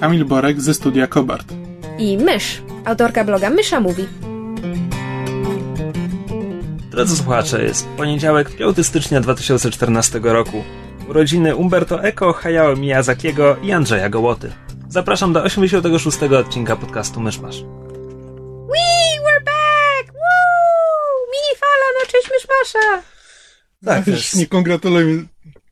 Kamil Borek ze studia Kobart. i Mysz, autorka bloga Mysza Mówi. Drodzy słuchacze, jest poniedziałek, 5 stycznia 2014 roku. Urodziny Umberto Eco, Hayao Miyazakiego i Andrzeja Gołoty. Zapraszam do 86 odcinka podcastu Myszmasz. Wee, we're back! Woo! Mini fala na cześć Myszmasza! Tak, jest... nie kongratulujmy.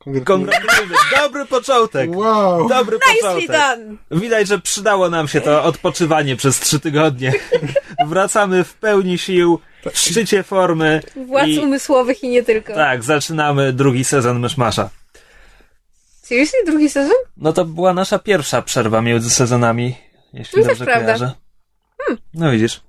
Gratulujemy. Dobry początek. Wow! Dobry Nicely początek. done! Widać, że przydało nam się to odpoczywanie przez trzy tygodnie. Wracamy w pełni sił, w szczycie formy. Władz i... umysłowych i nie tylko. Tak, zaczynamy drugi sezon Myszmasza. Seriously? Drugi sezon? No to była nasza pierwsza przerwa między sezonami, jeśli też dobrze prawda. kojarzę. No widzisz.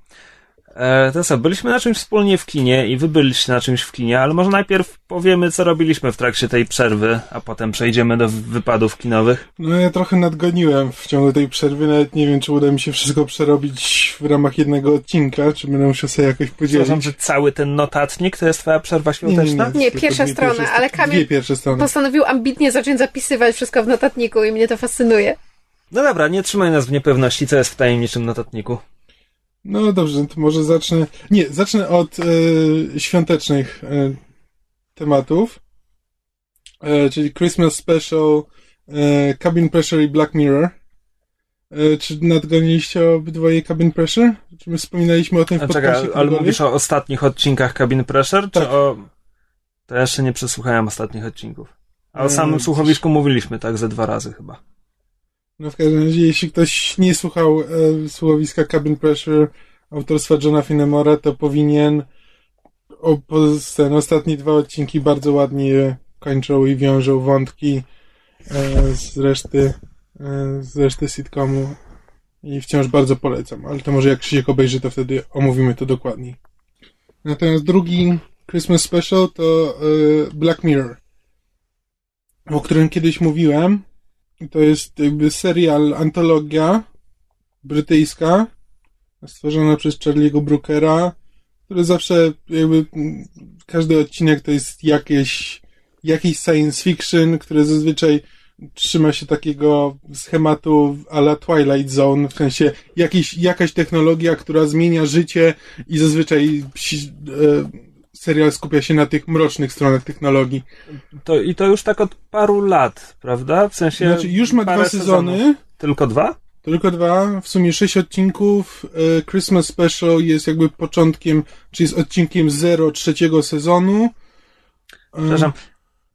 E, to co, byliśmy na czymś wspólnie w kinie i wy byliście na czymś w kinie, ale może najpierw powiemy, co robiliśmy w trakcie tej przerwy, a potem przejdziemy do wypadów kinowych. No ja trochę nadgoniłem w ciągu tej przerwy, nawet nie wiem, czy uda mi się wszystko przerobić w ramach jednego odcinka, czy będę musiał sobie jakoś Przepraszam, podzielić. że cały ten notatnik to jest twoja przerwa Nie, nie, świąteczna? Nie, tylko pierwsza dwie strona, pierwsze- ale Kamil- Dwie pierwsze strony. Postanowił ambitnie zacząć zapisywać wszystko w notatniku i mnie to fascynuje. No dobra, nie trzymaj nas w niepewności, co jest w tajemniczym notatniku. No dobrze, to może zacznę. Nie, zacznę od e, świątecznych e, tematów. E, czyli Christmas Special, e, Cabin Pressure i Black Mirror. Czy nadgoniliście obydwoje Cabin Pressure? Czy my wspominaliśmy o tym w A podcaście? ale mówisz o ostatnich odcinkach Cabin Pressure, czy Tak. o... To ja jeszcze nie przesłuchałem ostatnich odcinków. A o samym słuchowisku mówiliśmy tak ze dwa razy chyba. No w każdym razie, jeśli ktoś nie słuchał e, słuchowiska Cabin Pressure autorstwa Johna Finemora, to powinien o, ten ostatnie dwa odcinki bardzo ładnie kończą i wiążą wątki e, z reszty e, z reszty sitcomu i wciąż bardzo polecam, ale to może jak Krzysiek obejrzy, to wtedy omówimy to dokładniej. Natomiast drugi Christmas Special to e, Black Mirror, o którym kiedyś mówiłem. To jest jakby serial, antologia brytyjska, stworzona przez Charlie'ego Brookera, który zawsze jakby mm, każdy odcinek to jest jakieś, jakiś science fiction, które zazwyczaj trzyma się takiego schematu a la Twilight Zone, w sensie jakiś, jakaś technologia, która zmienia życie i zazwyczaj e, serial skupia się na tych mrocznych stronach technologii. To, I to już tak od paru lat, prawda? W sensie. Znaczy, już ma dwa sezony, sezonów. Tylko dwa? Tylko dwa, w sumie sześć odcinków. E, Christmas Special jest jakby początkiem, czy jest odcinkiem zero trzeciego sezonu. E, Przepraszam.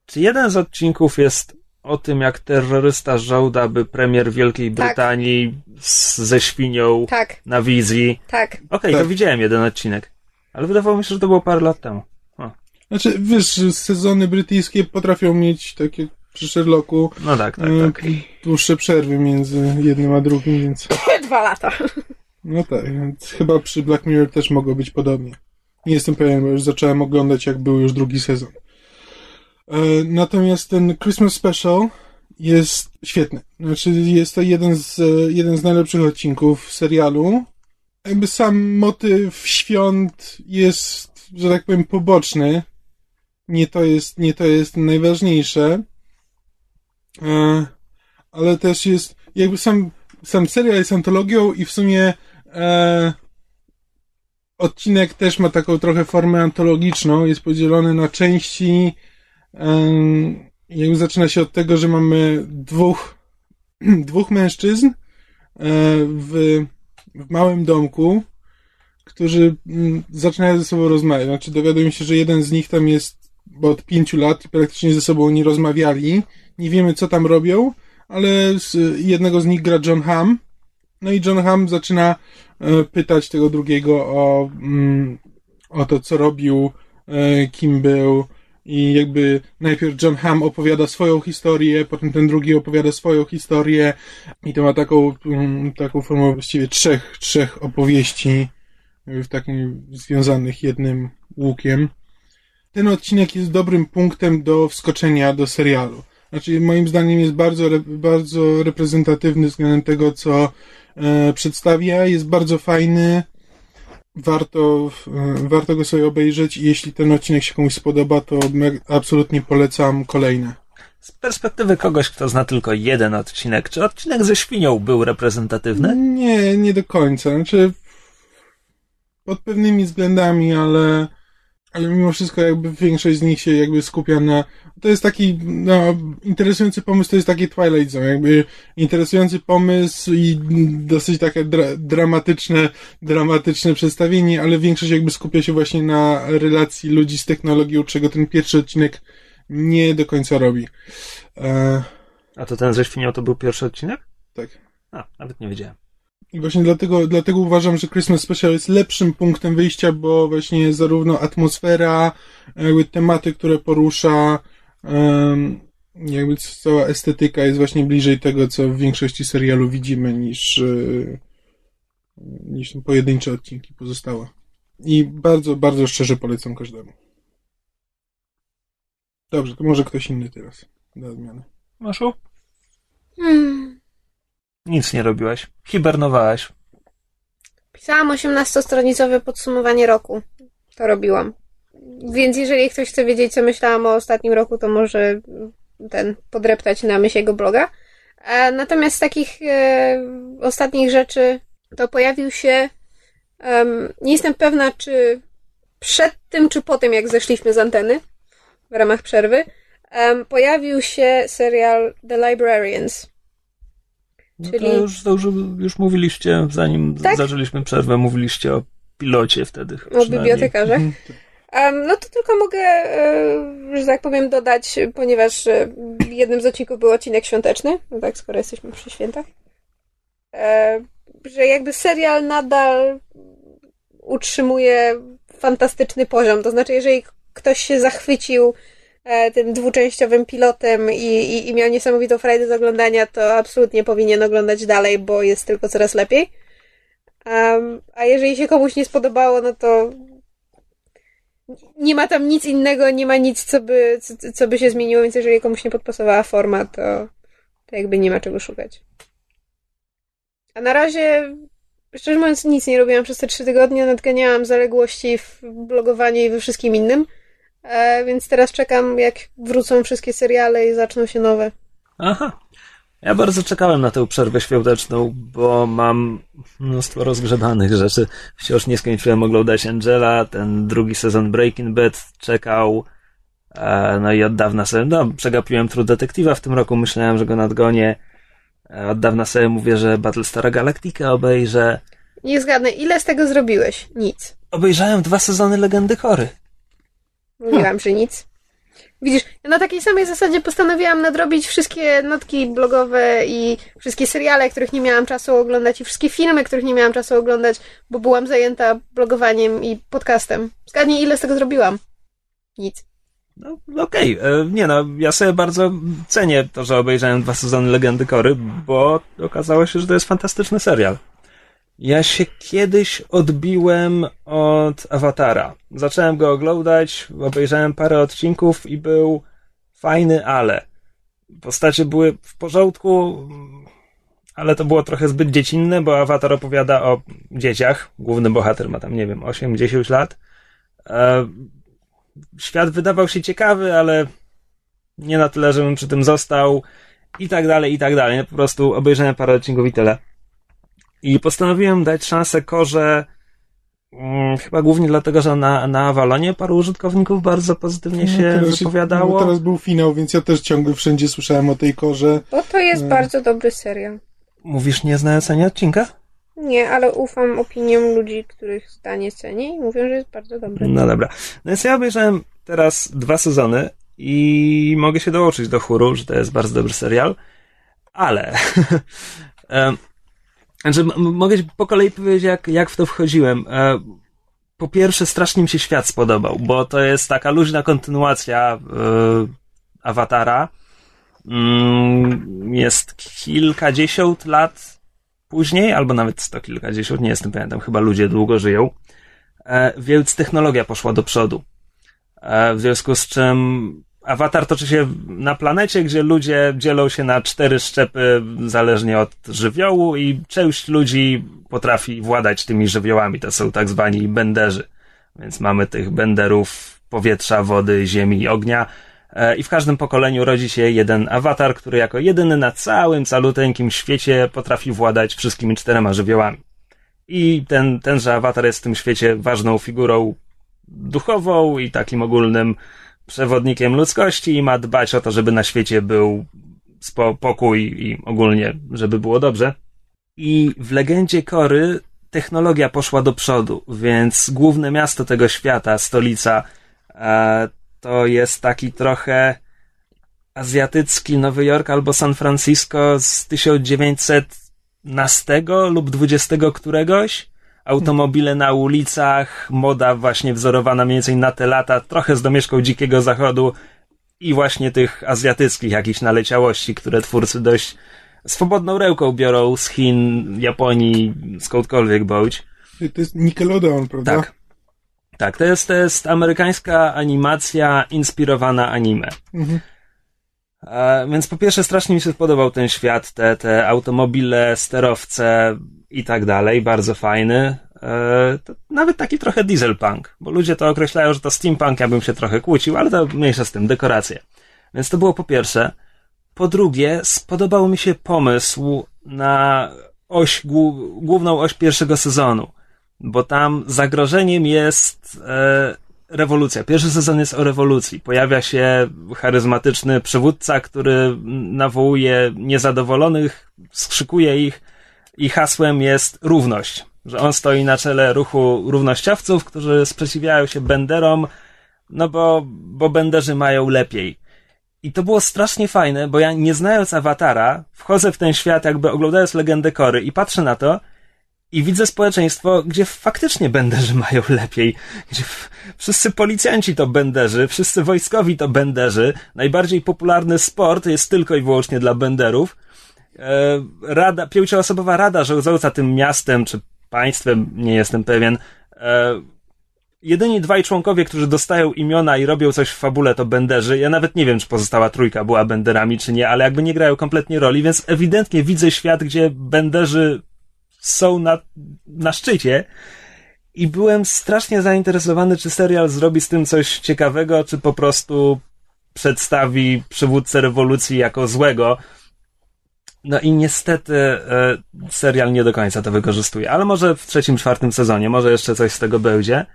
Czy jeden z odcinków jest o tym, jak terrorysta żołda, by premier Wielkiej Tak. Brytanii z, ze świnią Tak, na wizji? tak. Okej, Tak. to widziałem jeden odcinek. Ale wydawało mi się, że to było parę lat temu. Znaczy, wiesz, sezony brytyjskie potrafią mieć takie przy Sherlocku No tak, tak, e, tak. dłuższe przerwy między jednym a drugim, więc Dwa lata. no tak, więc chyba przy Black Mirror też mogło być podobnie. Nie jestem pewien, bo już zacząłem oglądać, jak był już drugi sezon. E, Natomiast ten Christmas Special jest świetny. Znaczy, jest to jeden z, e, jeden z najlepszych odcinków serialu. Jakby sam motyw świąt jest, że tak powiem, poboczny. Nie to jest, nie to jest najważniejsze. E, Ale też jest, jakby sam, sam serial jest antologią i w sumie e, odcinek też ma taką trochę formę antologiczną. Jest podzielony na części. Em, jakby zaczyna się od tego, że mamy dwóch, dwóch mężczyzn e, w, w małym domku, którzy mm, zaczynają ze sobą rozmawiać. Znaczy dowiadują się, że jeden z nich tam jest od pięciu lat i praktycznie ze sobą nie rozmawiali. Nie wiemy, co tam robią, ale z, jednego z nich gra John Hamm. No i John Hamm zaczyna e, pytać tego drugiego o, mm, o to, co robił, e, kim był, i jakby najpierw John Hamm opowiada swoją historię, potem ten drugi opowiada swoją historię i to ma taką, mm, taką formę właściwie trzech, trzech opowieści w takim związanych jednym łukiem. Ten odcinek jest dobrym punktem do wskoczenia do serialu. Znaczy, moim zdaniem jest bardzo, bardzo reprezentatywny względem tego, co e, przedstawia. Jest bardzo fajny. Warto, e, warto go sobie obejrzeć i jeśli ten odcinek się komuś spodoba, to absolutnie polecam kolejne. Z perspektywy kogoś, kto zna tylko jeden odcinek, czy odcinek ze świnią był reprezentatywny? Nie, nie do końca. Znaczy, pod pewnymi względami, ale ale mimo wszystko jakby większość z nich się jakby skupia na, to jest taki, no, interesujący pomysł, to jest taki Twilight Zone, jakby interesujący pomysł i dosyć takie dra dramatyczne, dramatyczne przedstawienie, ale większość jakby skupia się właśnie na relacji ludzi z technologią, czego ten pierwszy odcinek nie do końca robi. E... A to ten ze świnią to był pierwszy odcinek? Tak. A, nawet nie wiedziałem. I właśnie dlatego, dlatego uważam, że Christmas Special jest lepszym punktem wyjścia, bo właśnie zarówno atmosfera, jakby tematy, które porusza, jakby cała estetyka jest właśnie bliżej tego, co w większości serialu widzimy, niż, e, niż pojedyncze odcinki pozostałe. I bardzo, bardzo szczerze polecam każdemu. Dobrze, to może ktoś inny teraz. Do odmiany. Maszu? Hmm. Nic nie robiłaś. Hibernowałaś. Pisałam 18-stronicowe podsumowanie roku. To robiłam. Więc jeżeli ktoś chce wiedzieć, co myślałam o ostatnim roku, to może ten podreptać na myśl jego bloga. E, natomiast z takich e, ostatnich rzeczy to pojawił się. Um, nie jestem pewna, czy przed tym, czy po tym, jak zeszliśmy z anteny w ramach przerwy, um, pojawił się serial The Librarians. No Czyli... to, już, to już, już mówiliście, zanim tak? zaczęliśmy przerwę, mówiliście o pilocie wtedy. O bibliotekarzach. No to tylko mogę, e, że tak powiem, dodać, ponieważ e, jednym z odcinków był odcinek świąteczny, no tak, skoro jesteśmy przy świętach, e, że jakby serial nadal utrzymuje fantastyczny poziom. To znaczy, jeżeli ktoś się zachwycił tym dwuczęściowym pilotem i, i, i miał niesamowitą frajdę z oglądania, to absolutnie powinien oglądać dalej, bo jest tylko coraz lepiej. A jeżeli się komuś nie spodobało, no to nie ma tam nic innego, nie ma nic, co by, co, co by się zmieniło, więc jeżeli komuś nie podpasowała forma, to, to jakby nie ma czego szukać. A na razie, szczerze mówiąc, nic nie robiłam przez te trzy tygodnie, nadganiałam zaległości w blogowaniu i we wszystkim innym. E, więc teraz czekam, jak wrócą wszystkie seriale i zaczną się nowe. Aha. Ja bardzo czekałem na tę przerwę świąteczną, bo mam mnóstwo rozgrzebanych rzeczy. Wciąż nie skończyłem oglądać Angela, ten drugi sezon Breaking Bad czekał. E, no i od dawna sobie, no, przegapiłem True Detectiva w tym roku, myślałem, że go nadgonię. E, od dawna sobie mówię, że Battlestar Galactica obejrzę. Nie zgadnę, ile z tego zrobiłeś? Nic. Obejrzałem dwa sezony Legendy Chory. Mówiłam, że nic. Widzisz, ja na takiej samej zasadzie postanowiłam nadrobić wszystkie notki blogowe i wszystkie seriale, których nie miałam czasu oglądać i wszystkie filmy, których nie miałam czasu oglądać, bo byłam zajęta blogowaniem i podcastem. Zgadnij, ile z tego zrobiłam? Nic. No, okej. Okay. E, nie no, ja sobie bardzo cenię to, że obejrzałem dwa sezony Legendy Kory, bo okazało się, że to jest fantastyczny serial. Ja się kiedyś odbiłem od Awatara. Zacząłem go oglądać, obejrzałem parę odcinków i był fajny, ale postacie były w porządku, ale to było trochę zbyt dziecinne, bo Awatar opowiada o dzieciach. Główny bohater ma tam, nie wiem, 8-10 lat. E, świat wydawał się ciekawy, ale nie na tyle, żebym przy tym został i tak dalej, i tak dalej. Po prostu obejrzałem parę odcinków i tyle. I postanowiłem dać szansę Korze, hmm, chyba głównie dlatego, że na, na Avalonie paru użytkowników bardzo pozytywnie no, się no, wypowiadało. No, teraz był finał, więc ja też ciągle wszędzie słyszałem o tej Korze. Bo to jest e... bardzo dobry serial. Mówisz nie znając ani odcinka? Nie, ale ufam opiniom ludzi, których zdanie cenię i mówią, że jest bardzo dobry. No dobra. No więc ja obejrzałem teraz dwa sezony i mogę się dołączyć do chóru, że to jest bardzo dobry serial, ale Znaczy, mogę po kolei powiedzieć, jak, jak w to wchodziłem. E, po pierwsze strasznie mi się świat spodobał, bo to jest taka luźna kontynuacja yy, Awatara. Yy, jest kilkadziesiąt lat później, albo nawet sto kilkadziesiąt, nie jestem pamiętam, chyba ludzie długo żyją. E, więc technologia poszła do przodu. E, w związku z czym Awatar toczy się na planecie, gdzie ludzie dzielą się na cztery szczepy zależnie od żywiołu i część ludzi potrafi władać tymi żywiołami. To są tak zwani benderzy. Więc mamy tych benderów powietrza, wody, ziemi i ognia. E, I w każdym pokoleniu rodzi się jeden awatar, który jako jedyny na całym caluteńkim świecie potrafi władać wszystkimi czterema żywiołami. I ten, tenże awatar jest w tym świecie ważną figurą duchową i takim ogólnym przewodnikiem ludzkości i ma dbać o to, żeby na świecie był pokój i ogólnie, żeby było dobrze. I w legendzie Kory technologia poszła do przodu, więc główne miasto tego świata, stolica, e, to jest taki trochę azjatycki Nowy Jork albo San Francisco z 1912 lub 20 któregoś automobile na ulicach, moda właśnie wzorowana mniej więcej na te lata, trochę z domieszką dzikiego zachodu i właśnie tych azjatyckich jakichś naleciałości, które twórcy dość swobodną ręką biorą z Chin, Japonii, skądkolwiek bądź. To jest Nickelodeon, prawda? Tak. Tak, to jest, to jest amerykańska animacja inspirowana anime. Mhm. E, więc po pierwsze strasznie mi się podobał ten świat, te, te automobile, sterowce, i tak dalej, bardzo fajny. E, nawet taki trochę dieselpunk, bo ludzie to określają, że to steampunk, ja bym się trochę kłócił, ale to mniejsza z tym, dekoracje. Więc to było po pierwsze. Po drugie, spodobał mi się pomysł na oś, główną oś pierwszego sezonu, bo tam zagrożeniem jest e, rewolucja. Pierwszy sezon jest o rewolucji. Pojawia się charyzmatyczny przywódca, który nawołuje niezadowolonych, skrzykuje ich, i hasłem jest równość. Że on stoi na czele ruchu równościowców, którzy sprzeciwiają się benderom, no bo, bo benderzy mają lepiej. I to było strasznie fajne, bo ja nie znając awatara, wchodzę w ten świat, jakby oglądając legendę Kory i patrzę na to i widzę społeczeństwo, gdzie faktycznie benderzy mają lepiej. Gdzie wszyscy policjanci to benderzy, wszyscy wojskowi to benderzy. Najbardziej popularny sport jest tylko i wyłącznie dla benderów. E, rada, pięcioosobowa rada rządząca tym miastem, czy państwem, nie jestem pewien, e, jedyni dwaj członkowie, którzy dostają imiona i robią coś w fabule, to benderzy. Ja nawet nie wiem, czy pozostała trójka była benderami, czy nie, ale jakby nie grają kompletnie roli, więc ewidentnie widzę świat, gdzie benderzy są na, na szczycie. I byłem strasznie zainteresowany, czy serial zrobi z tym coś ciekawego, czy po prostu przedstawi przywódcę rewolucji jako złego. No i niestety e, serial nie do końca to wykorzystuje, ale może w trzecim, czwartym sezonie, może jeszcze coś z tego będzie.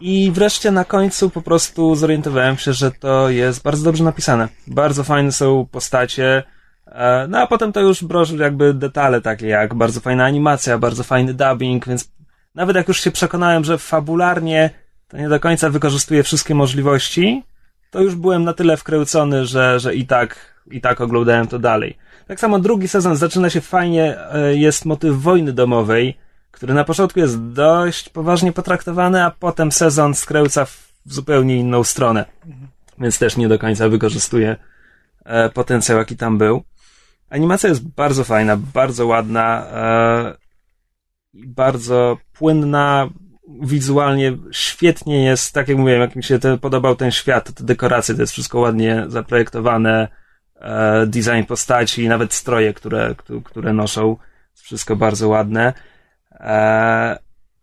I wreszcie na końcu po prostu zorientowałem się, że to jest bardzo dobrze napisane. Bardzo fajne są postacie. E, no a potem to już broży jakby detale takie jak bardzo fajna animacja, bardzo fajny dubbing, więc nawet jak już się przekonałem, że fabularnie to nie do końca wykorzystuje wszystkie możliwości, to już byłem na tyle wkręcony, że, że i tak, i tak oglądałem to dalej. Tak samo drugi sezon zaczyna się fajnie, e, jest motyw wojny domowej, który na początku jest dość poważnie potraktowany, a potem sezon skręca w zupełnie inną stronę. Więc też nie do końca wykorzystuje e, potencjał, jaki tam był. Animacja jest bardzo fajna, bardzo ładna, e, bardzo płynna, wizualnie świetnie jest, tak jak mówiłem, jak mi się ten, podobał ten świat, te dekoracje, to jest wszystko ładnie zaprojektowane, design postaci, nawet stroje, które, które noszą. Wszystko bardzo ładne. E,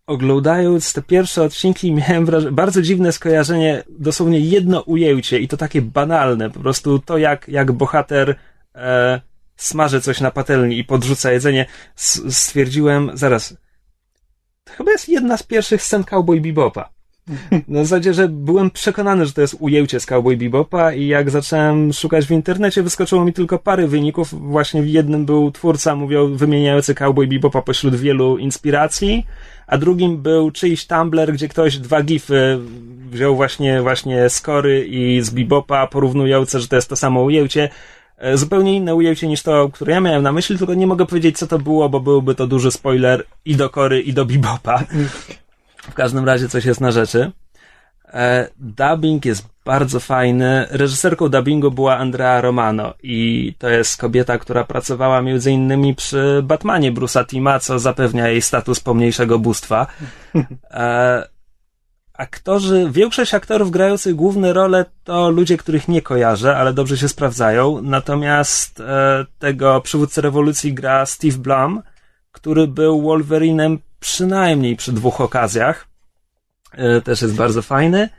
oglądając te pierwsze odcinki miałem wrażenie, bardzo dziwne skojarzenie, dosłownie jedno ujęcie i to takie banalne, po prostu to jak, jak bohater e, smaży coś na patelni i podrzuca jedzenie, stwierdziłem, zaraz, to chyba jest jedna z pierwszych scen Cowboy Bebopa. Na zasadzie, że byłem przekonany, że to jest ujęcie z Cowboy Bebopa i jak zacząłem szukać w internecie, wyskoczyło mi tylko parę wyników. Właśnie w jednym był twórca, mówił, wymieniający Cowboy Bebopa pośród wielu inspiracji, a drugim był czyjś Tumblr, gdzie ktoś dwa gify wziął właśnie, właśnie z Kory i z Bebopa, porównujące, że to jest to samo ujęcie. E, zupełnie inne ujęcie niż to, które ja miałem na myśli, tylko nie mogę powiedzieć, co to było, bo byłby to duży spoiler i do Kory, i do Bebopa. W każdym razie coś jest na rzeczy. E, dubbing jest bardzo fajny. Reżyserką dubbingu była Andrea Romano i to jest kobieta, która pracowała między innymi przy Batmanie Bruce'a Tima, co zapewnia jej status pomniejszego bóstwa. E, aktorzy, większość aktorów grających główne role to ludzie, których nie kojarzę, ale dobrze się sprawdzają. Natomiast e, tego przywódcę rewolucji gra Steve Blum, który był Wolverinem przynajmniej przy dwóch okazjach. E, też jest bardzo fajny.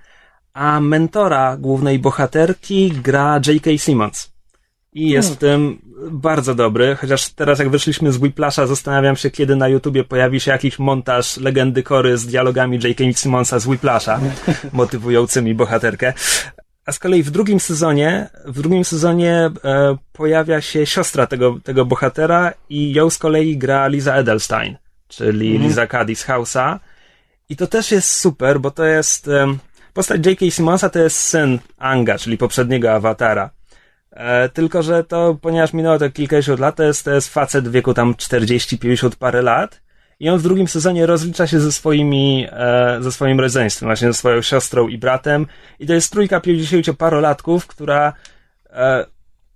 A mentora głównej bohaterki gra J.K. Simmons. I jest hmm. w tym bardzo dobry, chociaż teraz jak wyszliśmy z Whiplasha, zastanawiam się, kiedy na YouTubie pojawi się jakiś montaż legendy Kory z dialogami J.K. Simmonsa z Whiplasha, motywującymi bohaterkę. A z kolei w drugim sezonie, w drugim sezonie e, pojawia się siostra tego, tego bohatera i ją z kolei gra Liza Edelstein, czyli mm. Liza Cady z House'a. I to też jest super, bo to jest... Postać J.K. Simmonsa to jest syn Anga, czyli poprzedniego awatara. E, tylko, że to, ponieważ minęło to kilkadziesiąt lat, to jest, to jest facet w wieku tam 40-50 parę lat i on w drugim sezonie rozlicza się ze swoimi, e, ze swoim rodzeństwem, właśnie ze swoją siostrą i bratem i to jest trójka 50-parolatków, która e,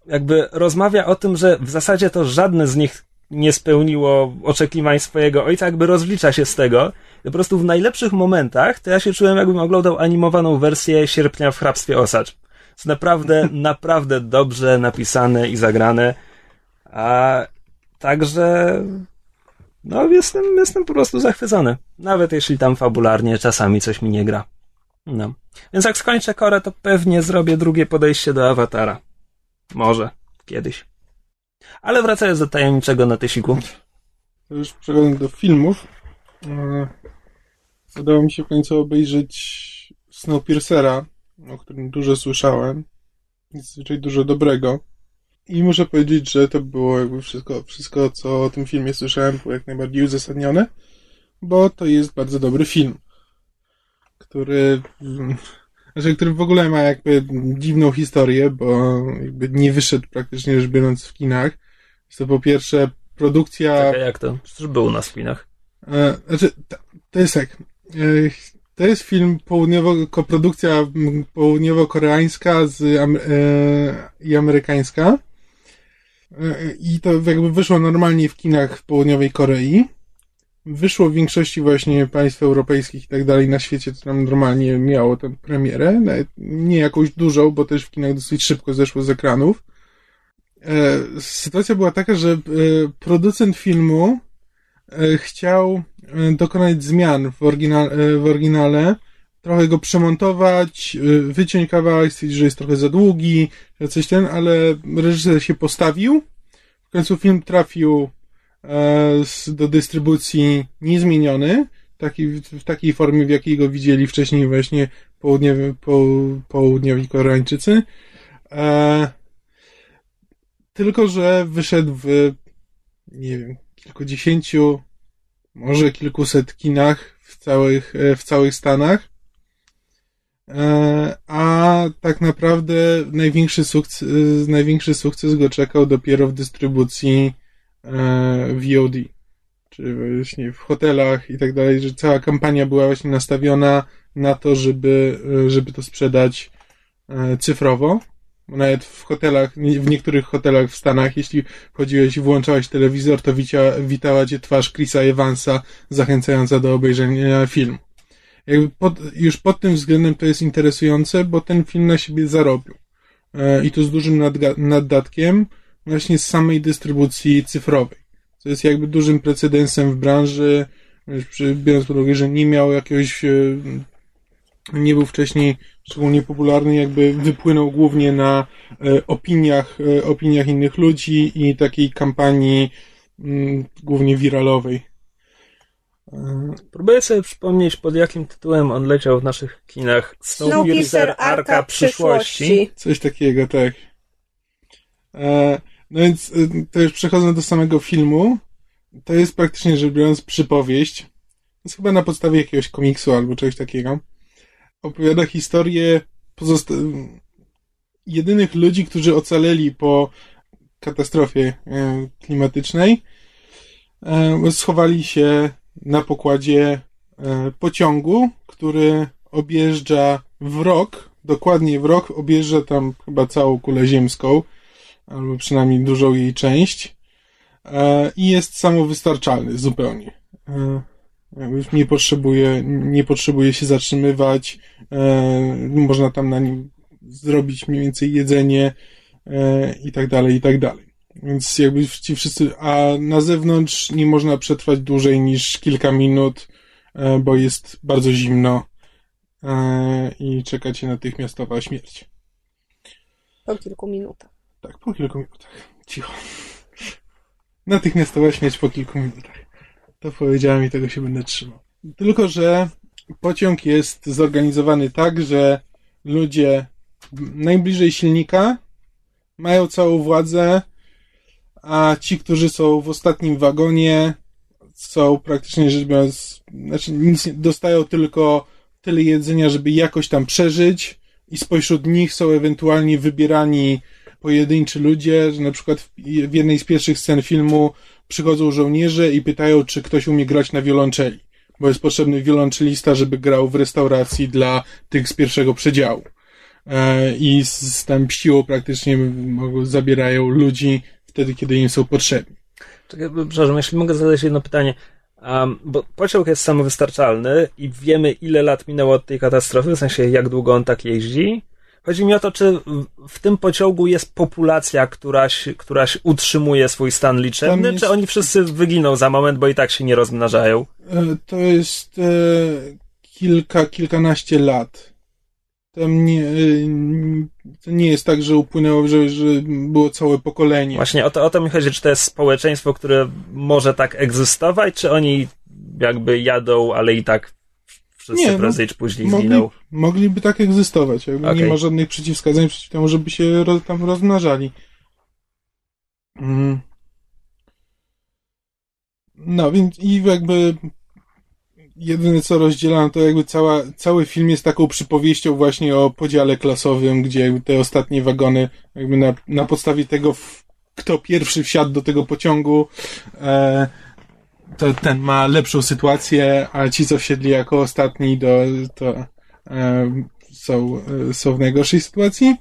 jakby rozmawia o tym, że w zasadzie to żadne z nich nie spełniło oczekiwań swojego ojca, jakby rozlicza się z tego. Po prostu w najlepszych momentach to ja się czułem, jakbym oglądał animowaną wersję Sierpnia w hrabstwie Osacz. Jest naprawdę, naprawdę dobrze napisane i zagrane. A także no jestem, jestem po prostu zachwycony. Nawet jeśli tam fabularnie czasami coś mi nie gra. No. Więc jak skończę korę, to pewnie zrobię drugie podejście do awatara. Może. Kiedyś. Ale wracając do tajemniczego na tysiku. To już przechodząc do filmów. E, udało mi się w końcu obejrzeć Snowpiercera, o którym dużo słyszałem. Zazwyczaj dużo dobrego. I muszę powiedzieć, że to było jakby wszystko, wszystko, co o tym filmie słyszałem, było jak najbardziej uzasadnione, bo to jest bardzo dobry film, który, znaczy, który w ogóle ma jakby dziwną historię, bo jakby nie wyszedł praktycznie rzecz biorąc w kinach. To po pierwsze produkcja... Czekaj, jak to? Przecież był u nas w kinach. E, znaczy, to jest tak. E, to jest film południowo, koprodukcja południowo-koreańska z, e, i amerykańska. I to jakby wyszło normalnie w kinach w południowej Korei. Wyszło w większości właśnie państw europejskich i tak dalej na świecie, to tam normalnie miało tę premierę. Nawet nie jakąś dużą, bo też w kinach dosyć szybko zeszło z ekranów. E, sytuacja była taka, że e, producent filmu E, chciał dokonać zmian w, oryginale, w oryginale, trochę go przemontować, wyciąć kawałek, stwierdzić, że jest trochę za długi, coś ten, ale reżyser się postawił. W końcu film trafił do dystrybucji niezmieniony, taki, w takiej formie, w jakiej go widzieli wcześniej właśnie południowi, po, południowi Koreańczycy. Tylko, że wyszedł w nie wiem, kilkudziesięciu, może kilkuset kinach w całych, e, w całych Stanach. E, a tak naprawdę największy sukces, największy sukces go czekał dopiero w dystrybucji e, VOD. Czy właśnie w hotelach i tak dalej, że cała kampania była właśnie nastawiona na to, żeby, żeby to sprzedać cyfrowo. Nawet w hotelach, w niektórych hotelach w Stanach, jeśli chodziłeś i włączałeś telewizor, to wicia, witała cię twarz Chrisa Evansa, zachęcająca do obejrzenia filmu. Jakby pod, już pod tym względem to jest interesujące, bo ten film na siebie zarobił. E, I to z dużym naddatkiem właśnie z samej dystrybucji cyfrowej. Co jest jakby dużym precedensem w branży, biorąc pod uwagę, że nie miał jakiegoś e, nie był wcześniej szczególnie popularny, jakby wypłynął głównie na e, opiniach, e, opiniach innych ludzi i takiej kampanii mm, głównie wiralowej. E, próbuję sobie przypomnieć, pod jakim tytułem on leciał w naszych kinach. Snowpiercer Arka Przyszłości. Coś takiego, tak. No więc to już przechodząc do samego filmu, to jest praktycznie rzecz biorąc przypowieść. To jest chyba na podstawie jakiegoś komiksu albo czegoś takiego opowiada historię pozosta- jedynych ludzi, którzy ocaleli po katastrofie e, klimatycznej. E, schowali się na pokładzie e, pociągu, który objeżdża w rok, dokładnie rok, objeżdża tam chyba całą kulę ziemską, albo przynajmniej dużą jej część i jest samowystarczalny zupełnie. Nie potrzebuje, nie potrzebuje się zatrzymywać, można tam na nim zrobić mniej więcej jedzenie i tak dalej, i tak dalej. Więc jakby ci wszyscy, a na zewnątrz nie można przetrwać dłużej niż kilka minut, e, bo jest bardzo zimno e, i czekacie natychmiastowa śmierć. Po kilku minutach. Tak, po kilku minutach. Cicho. Natychmiastowa śmierć po kilku minutach. To powiedziałem i tego się będę trzymał. Tylko, że pociąg jest zorganizowany tak, że ludzie najbliżej silnika mają całą władzę, a ci, którzy są w ostatnim wagonie, są praktycznie rzecz biorąc, znaczy nic, dostają tylko tyle jedzenia, żeby jakoś tam przeżyć i spośród nich są ewentualnie wybierani pojedynczy ludzie, że na przykład w jednej z pierwszych scen filmu przychodzą żołnierze i pytają, czy ktoś umie grać na wiolonczeli, bo jest potrzebny wiolonczelista, żeby grał w restauracji dla tych z pierwszego przedziału. E, I z, tam siłą praktycznie zabierają ludzi wtedy, kiedy im są potrzebni. Czekaj, przepraszam, jeśli mogę zadać jedno pytanie. Um, bo pociąg jest samowystarczalny i wiemy, ile lat minęło od tej katastrofy, w sensie jak długo on tak jeździ. Chodzi mi o to, czy w tym pociągu jest populacja, któraś, któraś utrzymuje swój stan liczebny, jest... czy oni wszyscy wyginą za moment, bo i tak się nie rozmnażają? E, to jest e, kilka, kilkanaście lat. Tam nie, y, to nie jest tak, że upłynęło, że, że było całe pokolenie. Właśnie o to, o to mi chodzi, czy to jest społeczeństwo, które może tak egzystować, czy oni jakby jadą, ale i tak wszyscy nie, no, prędzej czy później mogli, zginą. Mogliby tak egzystować, jakby okay. nie ma żadnych przeciwwskazań przeciw temu, żeby się roz, tam rozmnażali. Mm. No, więc i jakby jedyne co rozdziela, to jakby cała, cały film jest taką przypowieścią właśnie o podziale klasowym, gdzie te ostatnie wagony, jakby na, na podstawie tego, kto pierwszy wsiadł do tego pociągu, e, to ten ma lepszą sytuację, a ci, co wsiedli jako ostatni, do, to e, są, e, są w najgorszej sytuacji.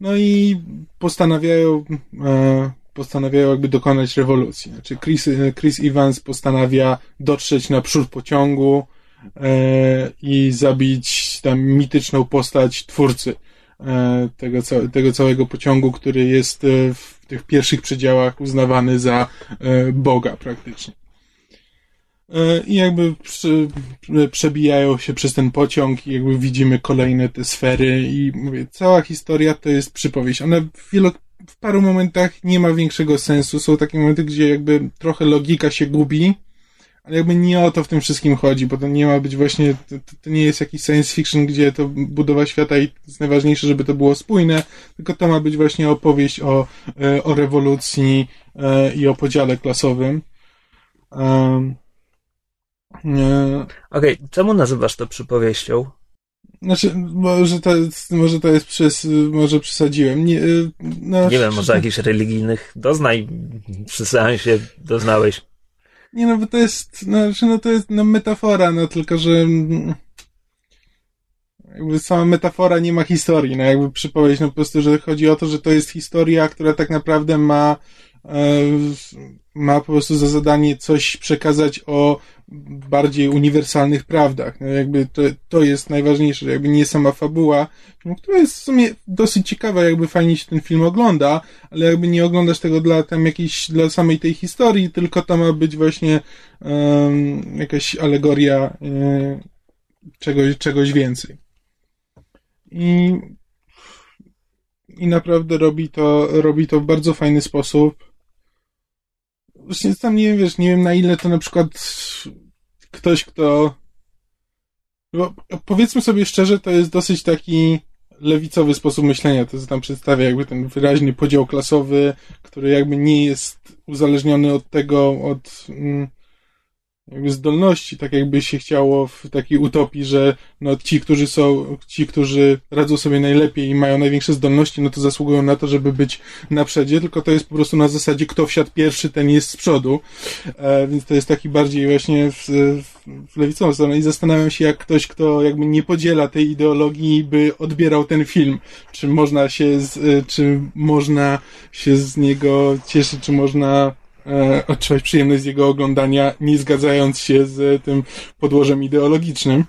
No i postanawiają e, postanawiają jakby dokonać rewolucji. Znaczy Chris, Chris Evans postanawia dotrzeć na przód pociągu e, i zabić tam mityczną postać twórcy e, tego, tego całego pociągu, który jest e, w tych pierwszych przedziałach uznawany za e, Boga praktycznie. E, I jakby przy, przebijają się przez ten pociąg i jakby widzimy kolejne te sfery i mówię, cała historia to jest przypowieść. Ona wielokrotnie w paru momentach nie ma większego sensu. Są takie momenty, gdzie jakby trochę logika się gubi, ale jakby nie o to w tym wszystkim chodzi, bo to nie ma być właśnie, to, to nie jest jakiś science fiction, gdzie to budowa świata i jest najważniejsze, żeby to było spójne, tylko to ma być właśnie opowieść o, e, o rewolucji e, i o podziale klasowym. Um, Okej, okay, czemu nazywasz to przypowieścią? Znaczy, może to jest, może to jest przez, może przesadziłem. Nie, y, no, nie wiem, może jakichś religijnych doznań przy seansie doznałeś. Nie no, bo to jest, no, znaczy, no to jest no, metafora, no tylko, że jakby sama metafora nie ma historii, no jakby przypowieść, no po prostu, że chodzi o to, że to jest historia, która tak naprawdę ma e, ma po prostu za zadanie coś przekazać o bardziej uniwersalnych prawdach. No jakby to, to jest najważniejsze, jakby nie sama fabuła, która jest w sumie dosyć ciekawa, jakby fajnie się ten film ogląda, ale jakby nie oglądasz tego dla tam jakiejś, dla samej tej historii, tylko to ma być właśnie um, jakaś alegoria um, czegoś, czegoś więcej. I, i naprawdę robi to, robi to w bardzo fajny sposób właśnie tam nie wiem, wiesz, nie wiem na ile to na przykład ktoś, kto bo powiedzmy sobie szczerze, to jest dosyć taki lewicowy sposób myślenia, to co tam przedstawia jakby ten wyraźny podział klasowy, który jakby nie jest uzależniony od tego, od mm, zdolności, tak jakby się chciało w takiej utopii, że no ci, którzy są, ci, którzy radzą sobie najlepiej i mają największe zdolności, no to zasługują na to, żeby być na przedzie, tylko to jest po prostu na zasadzie, kto wsiadł pierwszy, ten jest z przodu, e, więc to jest taki bardziej właśnie w, w lewicową stronę. I zastanawiam się, jak ktoś, kto jakby nie podziela tej ideologii, by odbierał ten film, czy można się, z, e, czy można się z niego cieszyć, czy można e, odczuwać przyjemność z jego oglądania, nie zgadzając się z tym podłożem ideologicznym.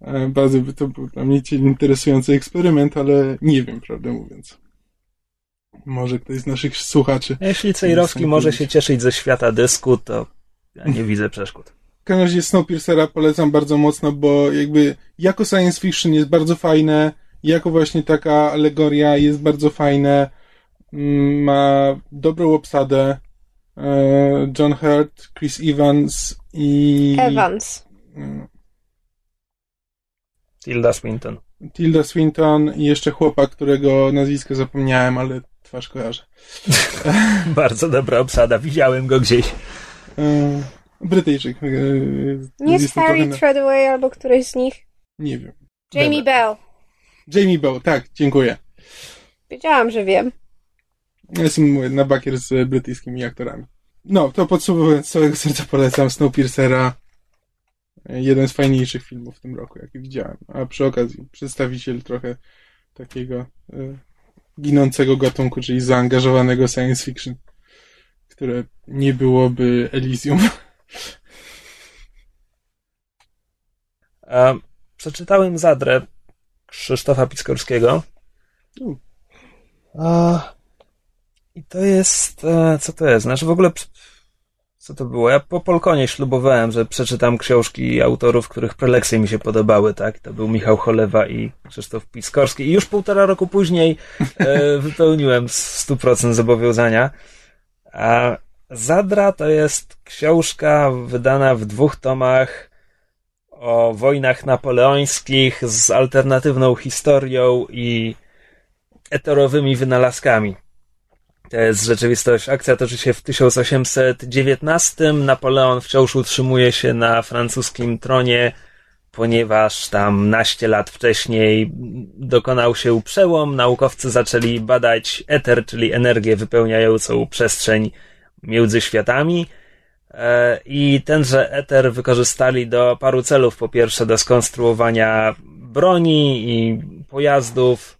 E, bardzo by to był dla mnie interesujący eksperyment, ale nie wiem, prawdę mówiąc. Może ktoś z naszych słuchaczy. Jeśli Cejrowski może się cieszyć ze świata dysku, to ja nie widzę przeszkód. W każdym razie Snowpiercera polecam bardzo mocno, bo jakby jako science fiction jest bardzo fajne, jako właśnie taka alegoria jest bardzo fajne, mm, ma dobrą obsadę, E, John Hurt, Chris Evans i... Evans. Mm. Tilda Swinton. Tilda Swinton i jeszcze chłopak, którego nazwisko zapomniałem, ale twarz kojarzę. Bardzo dobra obsada, widziałem go gdzieś. E, Brytyjczyk. E, Nie jest Harry na... Treadaway albo któryś z nich? Nie wiem. Jamie Dobra. Bell. Jamie Bell, tak, dziękuję. Wiedziałam, że wiem. Ja jestem na bakier z brytyjskimi aktorami. No, to podsumowując, całego serca polecam Snowpiercera. Jeden z fajniejszych filmów w tym roku, jaki widziałem. A przy okazji przedstawiciel trochę takiego y, ginącego gatunku, czyli zaangażowanego science fiction, które nie byłoby Elysium. A, przeczytałem Zadrę Krzysztofa Piskorskiego. A, i to jest. E, co to jest? Znaczy w ogóle. Co to było? Ja po Polkonie ślubowałem, że przeczytam książki autorów, których prelekcje mi się podobały, tak? To był Michał Cholewa i Krzysztof Piskorski. I już półtora roku później e, wypełniłem w 100% zobowiązania. A Zadra to jest książka wydana w dwóch tomach o wojnach napoleońskich z alternatywną historią i eterowymi wynalazkami. To jest rzeczywistość. Akcja toczy się w 1819. Napoleon wciąż utrzymuje się na francuskim tronie, ponieważ tam naście lat wcześniej dokonał się przełom. Naukowcy zaczęli badać eter, czyli energię wypełniającą przestrzeń między światami. E, I tenże eter wykorzystali do paru celów. Po pierwsze, do skonstruowania broni i pojazdów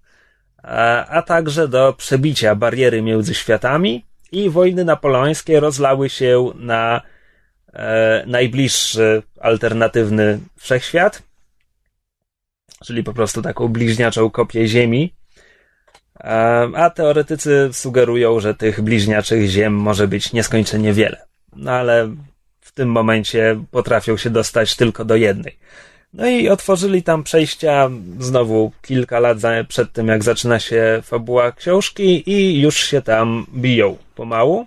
a także do przebicia bariery między światami i wojny napoleońskie rozlały się na e, najbliższy alternatywny wszechświat, czyli po prostu taką bliźniaczą kopię Ziemi. E, a teoretycy sugerują, że tych bliźniaczych ziem może być nieskończenie wiele. No ale w tym momencie potrafią się dostać tylko do jednej. No i otworzyli tam przejścia znowu kilka lat przed tym, jak zaczyna się fabuła książki i już się tam biją pomału.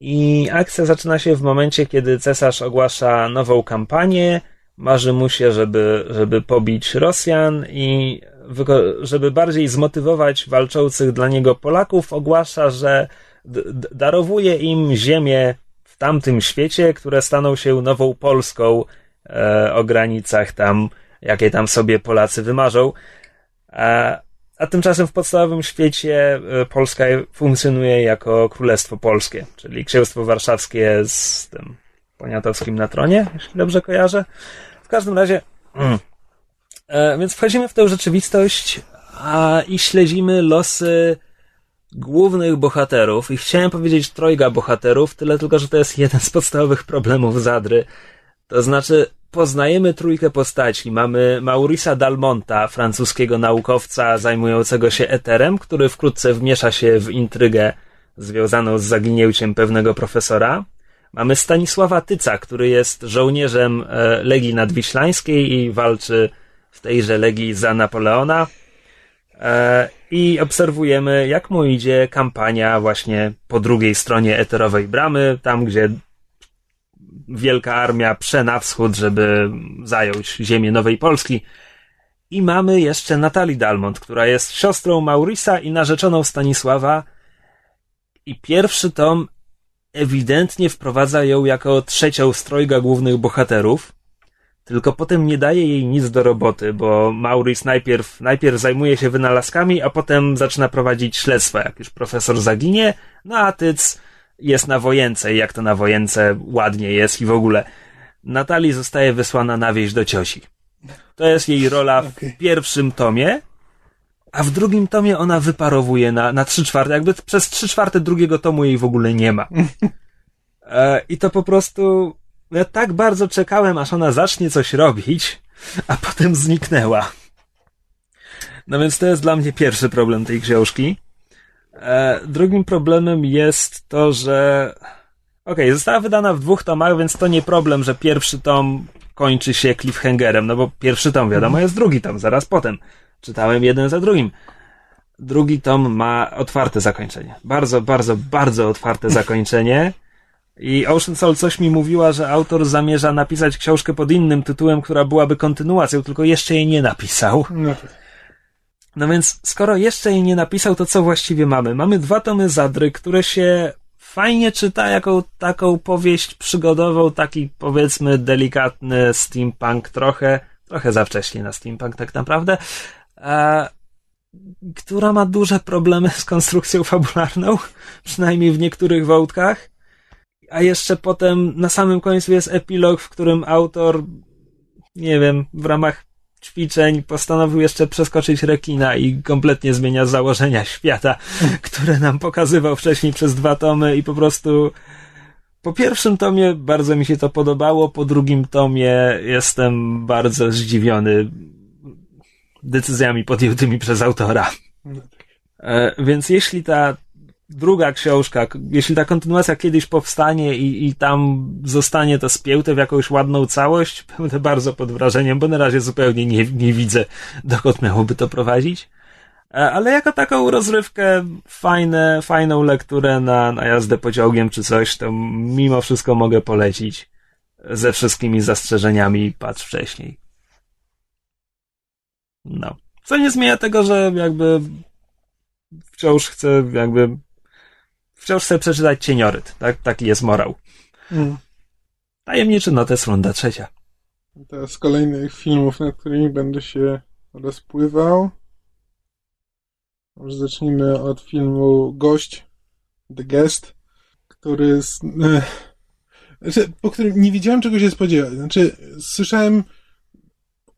I akcja zaczyna się w momencie, kiedy cesarz ogłasza nową kampanię. Marzy mu się, żeby, żeby pobić Rosjan i żeby bardziej zmotywować walczących dla niego Polaków, ogłasza, że darowuje im ziemię w tamtym świecie, które staną się nową Polską o granicach tam, jakie tam sobie Polacy wymarzą. A, a tymczasem w podstawowym świecie e, Polska funkcjonuje jako Królestwo Polskie, czyli Księstwo Warszawskie z tym Poniatowskim na tronie, jeśli dobrze kojarzę. W każdym razie, mm. e, więc wchodzimy w tę rzeczywistość a, i śledzimy losy głównych bohaterów. I chciałem powiedzieć trojga bohaterów, tyle tylko, że to jest jeden z podstawowych problemów Zadry, to znaczy, poznajemy trójkę postaci. Mamy Maurisa Dalmonta, francuskiego naukowca zajmującego się eterem, który wkrótce wmiesza się w intrygę związaną z zaginięciem pewnego profesora. Mamy Stanisława Tyca, który jest żołnierzem e, Legii Nadwiślańskiej i walczy w tejże Legii za Napoleona. E, I obserwujemy, jak mu idzie kampania właśnie po drugiej stronie eterowej bramy, tam gdzie wielka armia prze na wschód, żeby zająć ziemię Nowej Polski. I mamy jeszcze Natalii Dalmont, która jest siostrą Maurisa i narzeczoną Stanisława. I pierwszy tom ewidentnie wprowadza ją jako trzecią z trojga głównych bohaterów, tylko potem nie daje jej nic do roboty, bo Maurice najpierw, najpierw zajmuje się wynalazkami, a potem zaczyna prowadzić śledztwa, jak już profesor zaginie, no a Tyc jest na wojence i jak to na wojence ładnie jest i w ogóle. Natalii zostaje wysłana na wieś do ciosi. To jest jej rola w okay. pierwszym tomie, a w drugim tomie ona wyparowuje na, na trzy czwarte, jakby przez trzy czwarte drugiego tomu jej w ogóle nie ma. E, I to po prostu, ja tak bardzo czekałem, aż ona zacznie coś robić, a potem zniknęła. No więc to jest dla mnie pierwszy problem tej książki. E, drugim problemem jest to, że okej, okay, została wydana w dwóch tomach, więc to nie problem, że pierwszy tom kończy się cliffhangerem, no bo pierwszy tom, wiadomo, jest drugi tom, zaraz potem. Czytałem jeden za drugim. Drugi tom ma otwarte zakończenie. Bardzo, bardzo, bardzo otwarte zakończenie. I Ocean Soul coś mi mówiła, że autor zamierza napisać książkę pod innym tytułem, która byłaby kontynuacją, tylko jeszcze jej nie napisał. No, no więc, skoro jeszcze jej nie napisał, to co właściwie mamy? Mamy dwa tomy Zadry, które się fajnie czyta jako taką powieść przygodową, taki powiedzmy delikatny steampunk trochę, trochę za wcześnie na steampunk tak naprawdę, e, która ma duże problemy z konstrukcją fabularną, przynajmniej w niektórych wątkach. A jeszcze potem na samym końcu jest epilog, w którym autor, nie wiem, w ramach ćwiczeń postanowił jeszcze przeskoczyć rekina i kompletnie zmienia założenia świata, które nam pokazywał wcześniej przez dwa tomy i po prostu po pierwszym tomie bardzo mi się to podobało, po drugim tomie jestem bardzo zdziwiony decyzjami podjętymi przez autora. E, więc jeśli ta druga książka, jeśli ta kontynuacja kiedyś powstanie i, i tam zostanie to spięte w jakąś ładną całość, będę bardzo pod wrażeniem, bo na razie zupełnie nie, nie widzę, dokąd miałoby to prowadzić. E, ale jako taką rozrywkę, fajne, fajną lekturę na, na jazdę pociągiem czy coś, to mimo wszystko mogę polecić ze wszystkimi zastrzeżeniami patrz wcześniej. No. Co nie zmienia tego, że jakby wciąż chcę jakby wciąż chcę przeczytać Cienioryt. Tak? Taki jest morał. Mm. Tajemniczy notes, runda trzecia. Teraz z kolejnych filmów, nad którymi będę się rozpływał. Może zacznijmy od filmu Gość, The Guest, który z, znaczy, po którym nie wiedziałem czego się spodziewać. Znaczy, słyszałem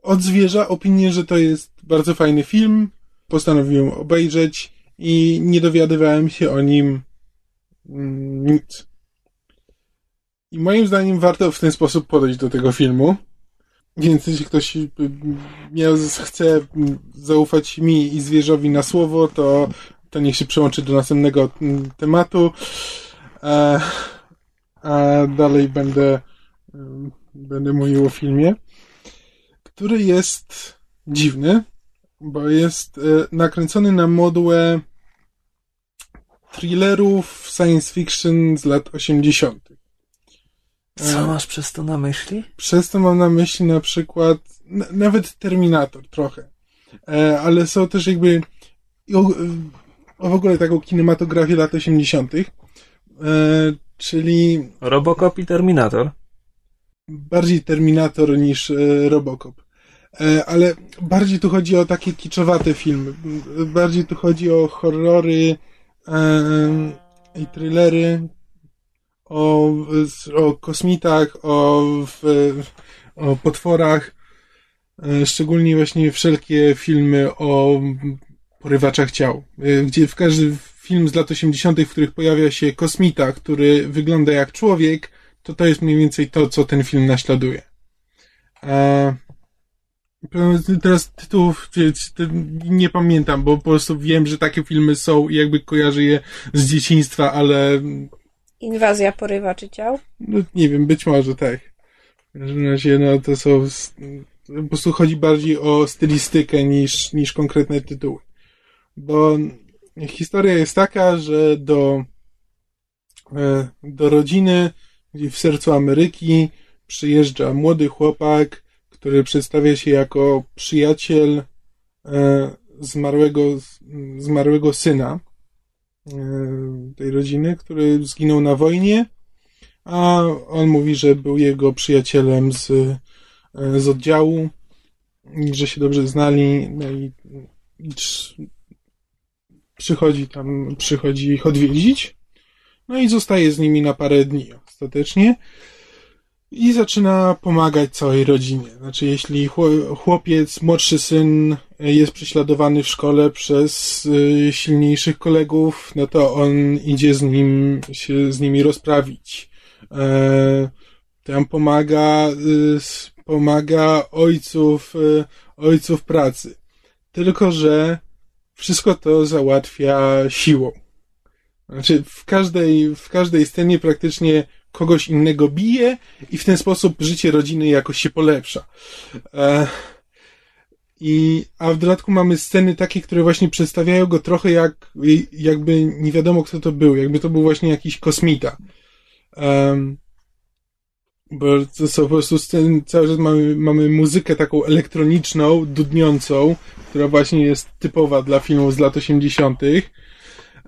od zwierza opinię, że to jest bardzo fajny film. Postanowiłem obejrzeć i nie dowiadywałem się o nim nic. I moim zdaniem warto w ten sposób podejść do tego filmu. Więc jeśli ktoś miał, chce zaufać mi i zwierzowi na słowo, to, to niech się przełączy do następnego mm, tematu. A, a dalej będę, będę mówił o filmie który jest dziwny, bo jest e, nakręcony na modłę thrillerów science fiction z lat 80. Co e, masz przez to na myśli? Przez to mam na myśli na przykład nawet Terminator trochę. E, ale są też jakby o, w ogóle taką kinematografię lat 80. Czyli Robocop i Terminator. Bardziej Terminator niż Robocop. E, ale bardziej tu chodzi o takie kiczowate filmy. Bardziej tu chodzi o horrory e, i thrillery, o, o kosmitach, o, o potworach. E, szczególnie właśnie wszelkie filmy o porywaczach ciał, gdzie w każdy film z lat 80., w których pojawia się kosmita, który wygląda jak człowiek, to to jest mniej więcej to, co ten film naśladuje. Teraz tytułów nie pamiętam, bo po prostu wiem, że takie filmy są i jakby kojarzę je z dzieciństwa, ale... Inwazja porywaczy ciał? No nie wiem, być może tak. W każdym razie, no to są... Po prostu chodzi bardziej o stylistykę niż, niż konkretne tytuły. Bo historia jest taka, że do, e, do rodziny, w sercu Ameryki przyjeżdża młody chłopak, który przedstawia się jako przyjaciel e, zmarłego, zmarłego syna. tej rodziny, który zginął na wojnie, a on mówi, że był jego przyjacielem z, z oddziału, że się dobrze znali, no i, i przychodzi tam, przychodzi ich odwiedzić, no i zostaje z nimi na parę dni ostatecznie i zaczyna pomagać całej rodzinie. Znaczy, jeśli chłopiec, młodszy syn jest prześladowany w szkole przez y, silniejszych kolegów, no to on idzie z nim, się z nimi rozprawić. E, tam pomaga, pomaga ojców, ojców pracy. Tylko, że wszystko to załatwia siłą. Znaczy, w każdej, w każdej scenie praktycznie kogoś innego bije i w ten sposób życie rodziny jakoś się polepsza. E, i, a w dodatku mamy sceny takie, które właśnie przedstawiają go trochę jak, jakby nie wiadomo kto to był, jakby to był właśnie jakiś kosmita. Um, bo to są po prostu sceny, cały czas mamy, mamy muzykę taką elektroniczną, dudniącą, która właśnie jest typowa dla filmów z lat 80.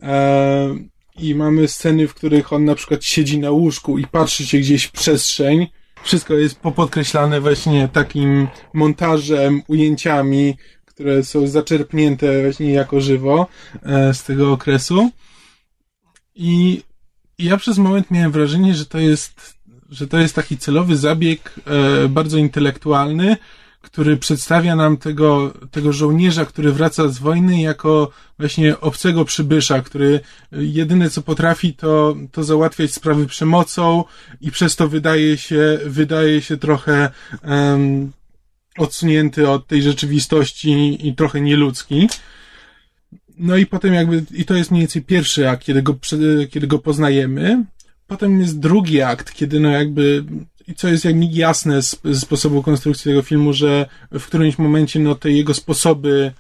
Um, i mamy sceny, w których on na przykład siedzi na łóżku i patrzy się gdzieś w przestrzeń. Wszystko jest popodkreślane właśnie takim montażem, ujęciami, które są zaczerpnięte właśnie jako żywo e, z tego okresu. I, ja przez moment miałem wrażenie, że to jest, że to jest taki celowy zabieg e, bardzo intelektualny, który przedstawia nam tego, tego żołnierza, który wraca z wojny jako właśnie obcego przybysza, który jedyne co potrafi to, to załatwiać sprawy przemocą i przez to wydaje się, wydaje się trochę um, odsunięty od tej rzeczywistości i trochę nieludzki. No i potem jakby, i to jest mniej więcej pierwszy akt, kiedy go, kiedy go poznajemy. Potem jest drugi akt, kiedy no jakby co jest jak jasne z, z sposobu konstrukcji tego filmu, że w którymś momencie no te jego sposoby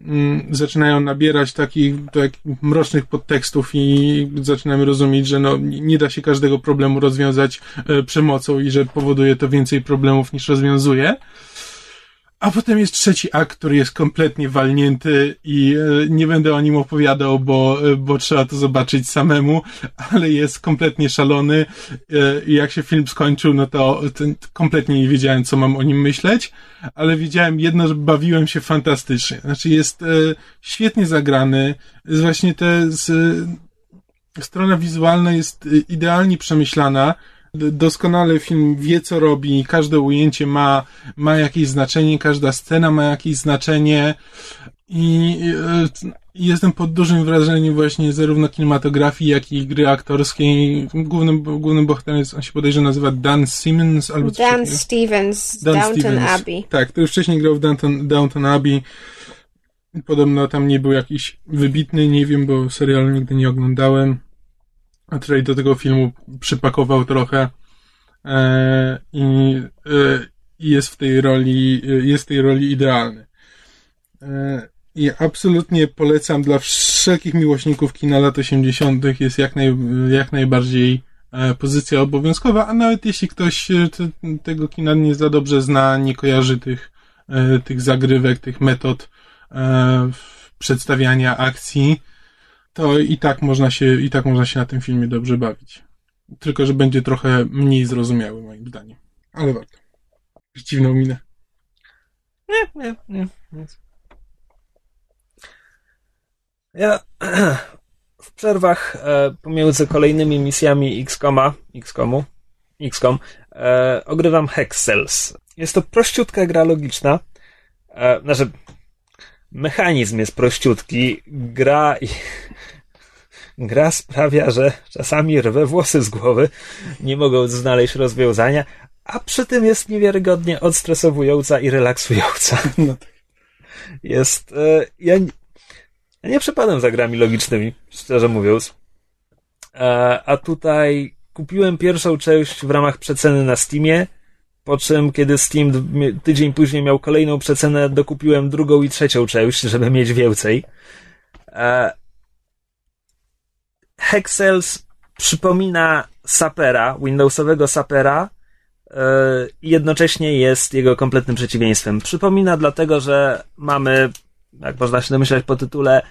mm, zaczynają nabierać takich, takich mrocznych podtekstów i zaczynamy rozumieć, że no, nie da się każdego problemu rozwiązać e, przemocą i że powoduje to więcej problemów niż rozwiązuje. A potem jest trzeci akt, który jest kompletnie walnięty i e, nie będę o nim opowiadał, bo, e, bo trzeba to zobaczyć samemu, ale jest kompletnie szalony. E, jak się film skończył, no to kompletnie nie wiedziałem, co mam o nim myśleć, ale wiedziałem jedno, że bawiłem się fantastycznie. Znaczy jest świetnie zagrany, jest właśnie te z, strona wizualna jest idealnie przemyślana, doskonale film wie, co robi, każde ujęcie ma, ma jakieś znaczenie, każda scena ma jakieś znaczenie i jestem pod dużym wrażeniem właśnie zarówno kinematografii, jak i gry aktorskiej. Głównym, głównym bohaterem jest, on się podejrzewa nazywa Dan Simmons albo coś Dan takiego. Stevens, Dan Downton Stevens. Abbey. Tak, który wcześniej grał w Downton, Downton Abbey. Podobno tam nie był jakiś wybitny, nie wiem, bo serialu nigdy nie oglądałem tutaj do tego filmu przypakował trochę e, i e, jest w tej roli, jest w tej roli idealny. E, I absolutnie polecam dla wszelkich miłośników kina lat 80. jest jak, naj, jak najbardziej e, pozycja obowiązkowa, a nawet jeśli ktoś e, te, tego kina nie za dobrze zna, nie kojarzy tych, e, tych zagrywek, tych metod przedstawiania akcji, to i tak można się, i tak można się na tym filmie dobrze bawić. Tylko, że będzie trochę mniej zrozumiały, moim zdaniem. Ale warto. Dziwną minę. Nie, nie, nie. nie. Ja w przerwach e, pomiędzy kolejnymi misjami XCOMa, XCOMu, XCOM, e, ogrywam Hexels. Jest to prościutka gra logiczna. E, znaczy, mechanizm jest prościutki, gra i gra sprawia, że czasami rwę włosy z głowy, nie mogą znaleźć rozwiązania, a przy tym jest niewiarygodnie odstresowująca i relaksująca. No tak. Jest, e, ja, ja nie przepadam za grami logicznymi, szczerze mówiąc. E, a tutaj kupiłem pierwszą część w ramach przeceny na Steamie, po czym, kiedy Steam tydzień później miał kolejną przecenę, dokupiłem drugą i trzecią część, żeby mieć więcej. E, Hexels przypomina Sapera, Windowsowego Sapera, e, i jednocześnie jest jego kompletnym przeciwieństwem. Przypomina dlatego, że mamy, jak można się domyślać po tytule,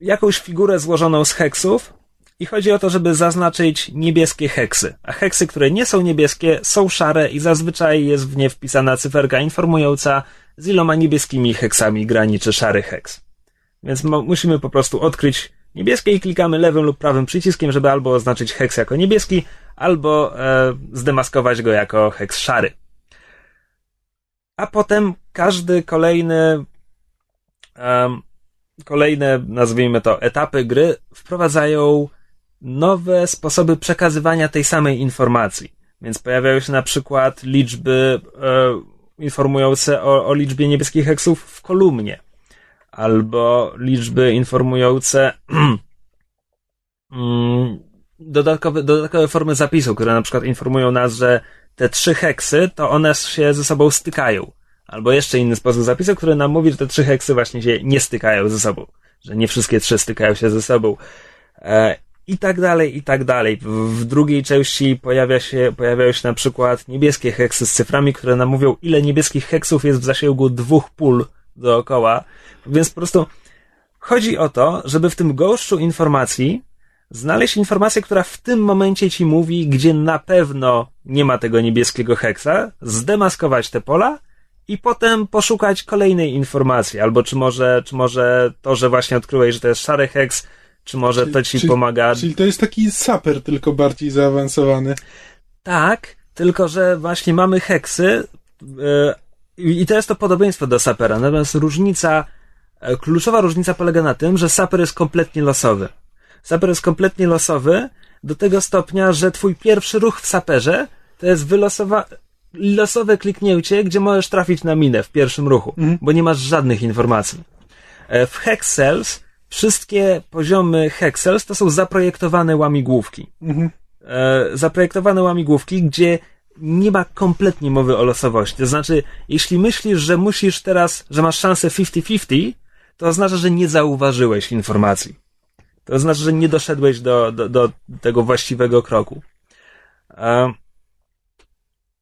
jakąś figurę złożoną z heksów i chodzi o to, żeby zaznaczyć niebieskie heksy. A heksy, które nie są niebieskie, są szare i zazwyczaj jest w nie wpisana cyferka informująca, z iloma niebieskimi heksami graniczy szary heks. Więc musimy po prostu odkryć niebieskie i klikamy lewym lub prawym przyciskiem, żeby albo oznaczyć heks jako niebieski, albo e, zdemaskować go jako heks szary. A potem każdy kolejny um, kolejne, nazwijmy to, etapy gry wprowadzają nowe sposoby przekazywania tej samej informacji. Więc pojawiają się na przykład liczby e, informujące o, o liczbie niebieskich heksów w kolumnie, albo liczby informujące mm, dodatkowe, dodatkowe formy zapisu, które na przykład informują nas, że te trzy heksy, to one się ze sobą stykają. Albo jeszcze inny sposób zapisu, który nam mówi, że te trzy heksy właśnie się nie stykają ze sobą. Że nie wszystkie trzy stykają się ze sobą. I tak dalej, i tak dalej. W, drugiej części pojawia się, pojawiają się na przykład niebieskie heksy z cyframi, które nam mówią, ile niebieskich heksów jest w zasięgu dwóch pól dookoła. Więc po prostu chodzi o to, żeby w tym gąszczu informacji znaleźć informację, która w tym momencie ci mówi, gdzie na pewno nie ma tego niebieskiego heksa, zdemaskować te pola i potem poszukać kolejnej informacji, albo czy może, czy może to, że właśnie odkryłeś, że to jest szary heks, czy może czyli, to ci czyli, pomaga. Czyli to jest taki saper, tylko bardziej zaawansowany. Tak, tylko że właśnie mamy heksy yy, i to jest to podobieństwo do sapera. Natomiast różnica, yy, kluczowa różnica polega na tym, że saper jest kompletnie losowy. Saper jest kompletnie losowy do tego stopnia, że twój pierwszy ruch w saperze to jest wylosowa losowe kliknięcie, gdzie możesz trafić na minę w pierwszym ruchu, mhm. bo nie masz żadnych informacji. E, w Hexels wszystkie poziomy Hexels to są zaprojektowane łamigłówki. Mhm. E, zaprojektowane łamigłówki, gdzie nie ma kompletnie mowy o losowości. To znaczy, jeśli myślisz, że musisz teraz, że masz szansę 50-50, to oznacza, że nie zauważyłeś informacji. To oznacza, że nie doszedłeś do, do, do tego właściwego kroku. E,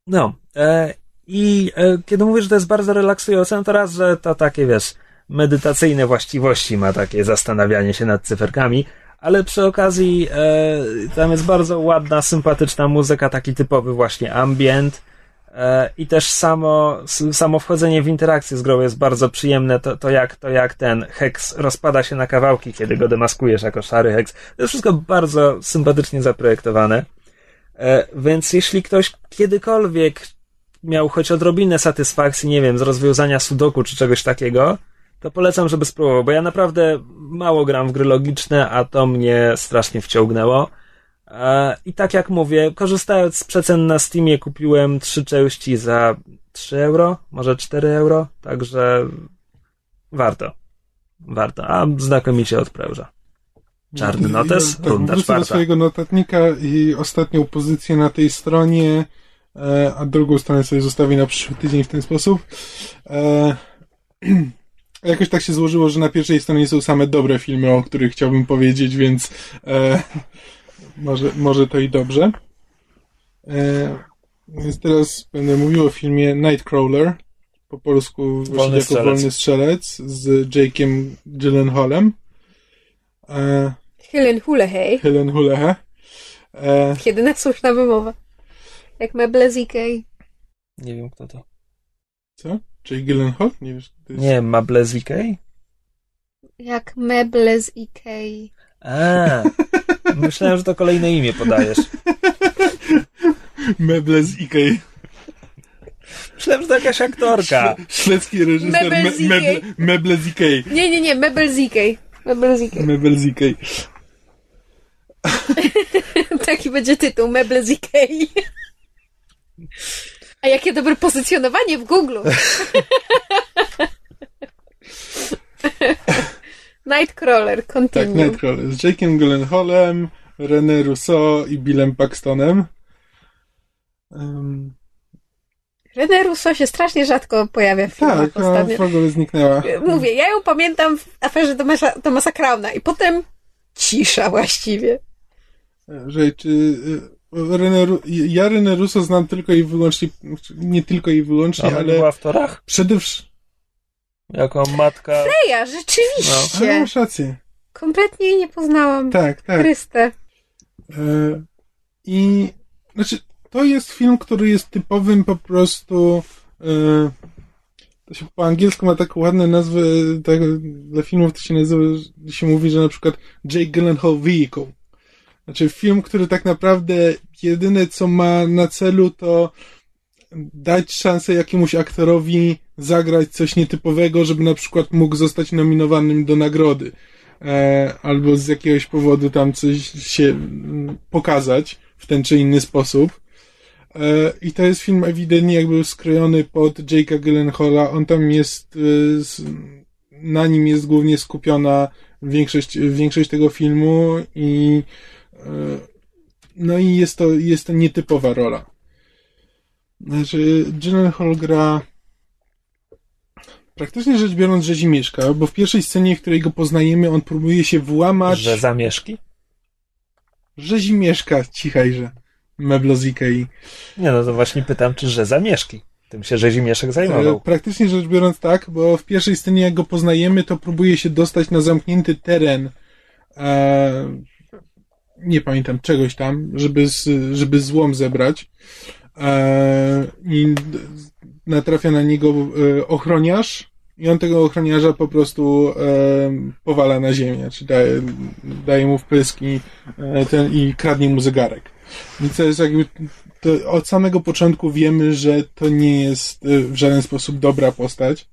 no, e, i e, kiedy mówisz, że to jest bardzo relaksujące, no to raz, że to takie, wiesz, medytacyjne właściwości ma takie zastanawianie się nad cyferkami, ale przy okazji e, tam jest bardzo ładna, sympatyczna muzyka, taki typowy właśnie ambient e, i też samo, samo wchodzenie w interakcję z grą jest bardzo przyjemne, to, to, jak, to jak ten heks rozpada się na kawałki, kiedy go demaskujesz jako szary heks. To jest wszystko bardzo sympatycznie zaprojektowane. E, więc jeśli ktoś kiedykolwiek miał choć odrobinę satysfakcji, nie wiem, z rozwiązania sudoku czy czegoś takiego, to polecam, żeby spróbował, bo ja naprawdę mało gram w gry logiczne, a to mnie strasznie wciągnęło. E, I tak jak mówię, korzystając z przecen na Steamie kupiłem trzy części za 3 euro, może 4 euro, także warto. Warto, a znakomicie odpręża. Czarny notes, tak, runda czwarta. do swojego notatnika i ostatnią pozycję na tej stronie, e, a drugą stronę sobie zostawię na przyszły tydzień w ten sposób. E, jakoś tak się złożyło, że na pierwszej stronie są same dobre filmy, o których chciałbym powiedzieć, więc e, może, może to i dobrze. E, więc teraz będę mówił o filmie Nightcrawler, po polsku wolny jako strzelec. Wolny Strzelec z Jake'em Gyllenhaalem. E, Helen Hulehej. Helen Hulehe. E... Jedyna słuszna wymowa. Jak meble z Ikei. Nie wiem kto to. Co? Czyli Gyllenhaal? Nie wiesz, to jest... Nie, meble z Ikei? Jak meble z Ikei. A, myślałem, że to kolejne imię podajesz. meble z Ikei. Myślałem, że to jakaś aktorka. Szwedzki reżyser Meble z Ikei. Meble, meble z Ikei. Nie, nie, nie, meble z Ikei. Meble z Ikei. Meble z Ikei. Taki będzie tytuł, meble z Ikei. A jakie dobre pozycjonowanie w Google. Nightcrawler, continue. Tak, Nightcrawler z Jake'em Gyllenhaalem, René Rousseau i Billem Paxtonem. Um... René Rousseau się strasznie rzadko pojawia w filmach tak, ostatnio. Tak, w ogóle zniknęła. Mówię, ja ją pamiętam w aferze Tomasa, Tomasa Krauna i potem cisza właściwie. Że René, ja René Russo znam tylko i wyłącznie, nie tylko i wyłącznie, Ona ale... była w torach? Przede wszystkim... Jako matka... Freja, rzeczywiście. No. Ale masz rację. Kompletnie jej nie poznałam. Tak, tak. Chryste. E, I znaczy, to jest film, który jest typowym po prostu. E, to się po angielsku ma taką ładną nazwę, tak, dla filmów to się nazywa, się mówi, że na przykład Jake Gyllenhaal Vehicle. Znaczy film, który tak naprawdę jedyne co ma na celu to dać szansę jakiemuś aktorowi zagrać coś nietypowego, żeby na przykład mógł zostać nominowanym do nagrody. E, albo z jakiegoś powodu tam coś się mm, pokazać w ten czy inny sposób. E, I to jest film ewidentnie jakby skrojony pod Jake'a Gyllenhaala. On tam jest, e, na nim jest głównie skupiona większość, większość tego filmu i no i jest to, jest to nietypowa rola. Znaczy, Gyllenhaal gra praktycznie rzecz biorąc rzezimieszka, bo w pierwszej scenie, w której go poznajemy, on próbuje się włamać... Że zamieszki? Rzezimieszka, cichajże. Meblo z Ikei. Nie, no to właśnie pytam, czy że zamieszki. Tym się rzezimieszek zajmował. E, praktycznie rzecz biorąc tak, bo w pierwszej scenie, jak go poznajemy, to próbuje się dostać na zamknięty teren e, nie pamiętam, czegoś tam, żeby, żeby złom zebrać. E, I natrafia na niego e, ochroniarz i on tego ochroniarza po prostu e, powala na ziemię, czy daje, daje mu wpyski ten, i kradnie mu zegarek. I to jest jakby, to od samego początku wiemy, że to nie jest w żaden sposób dobra postać.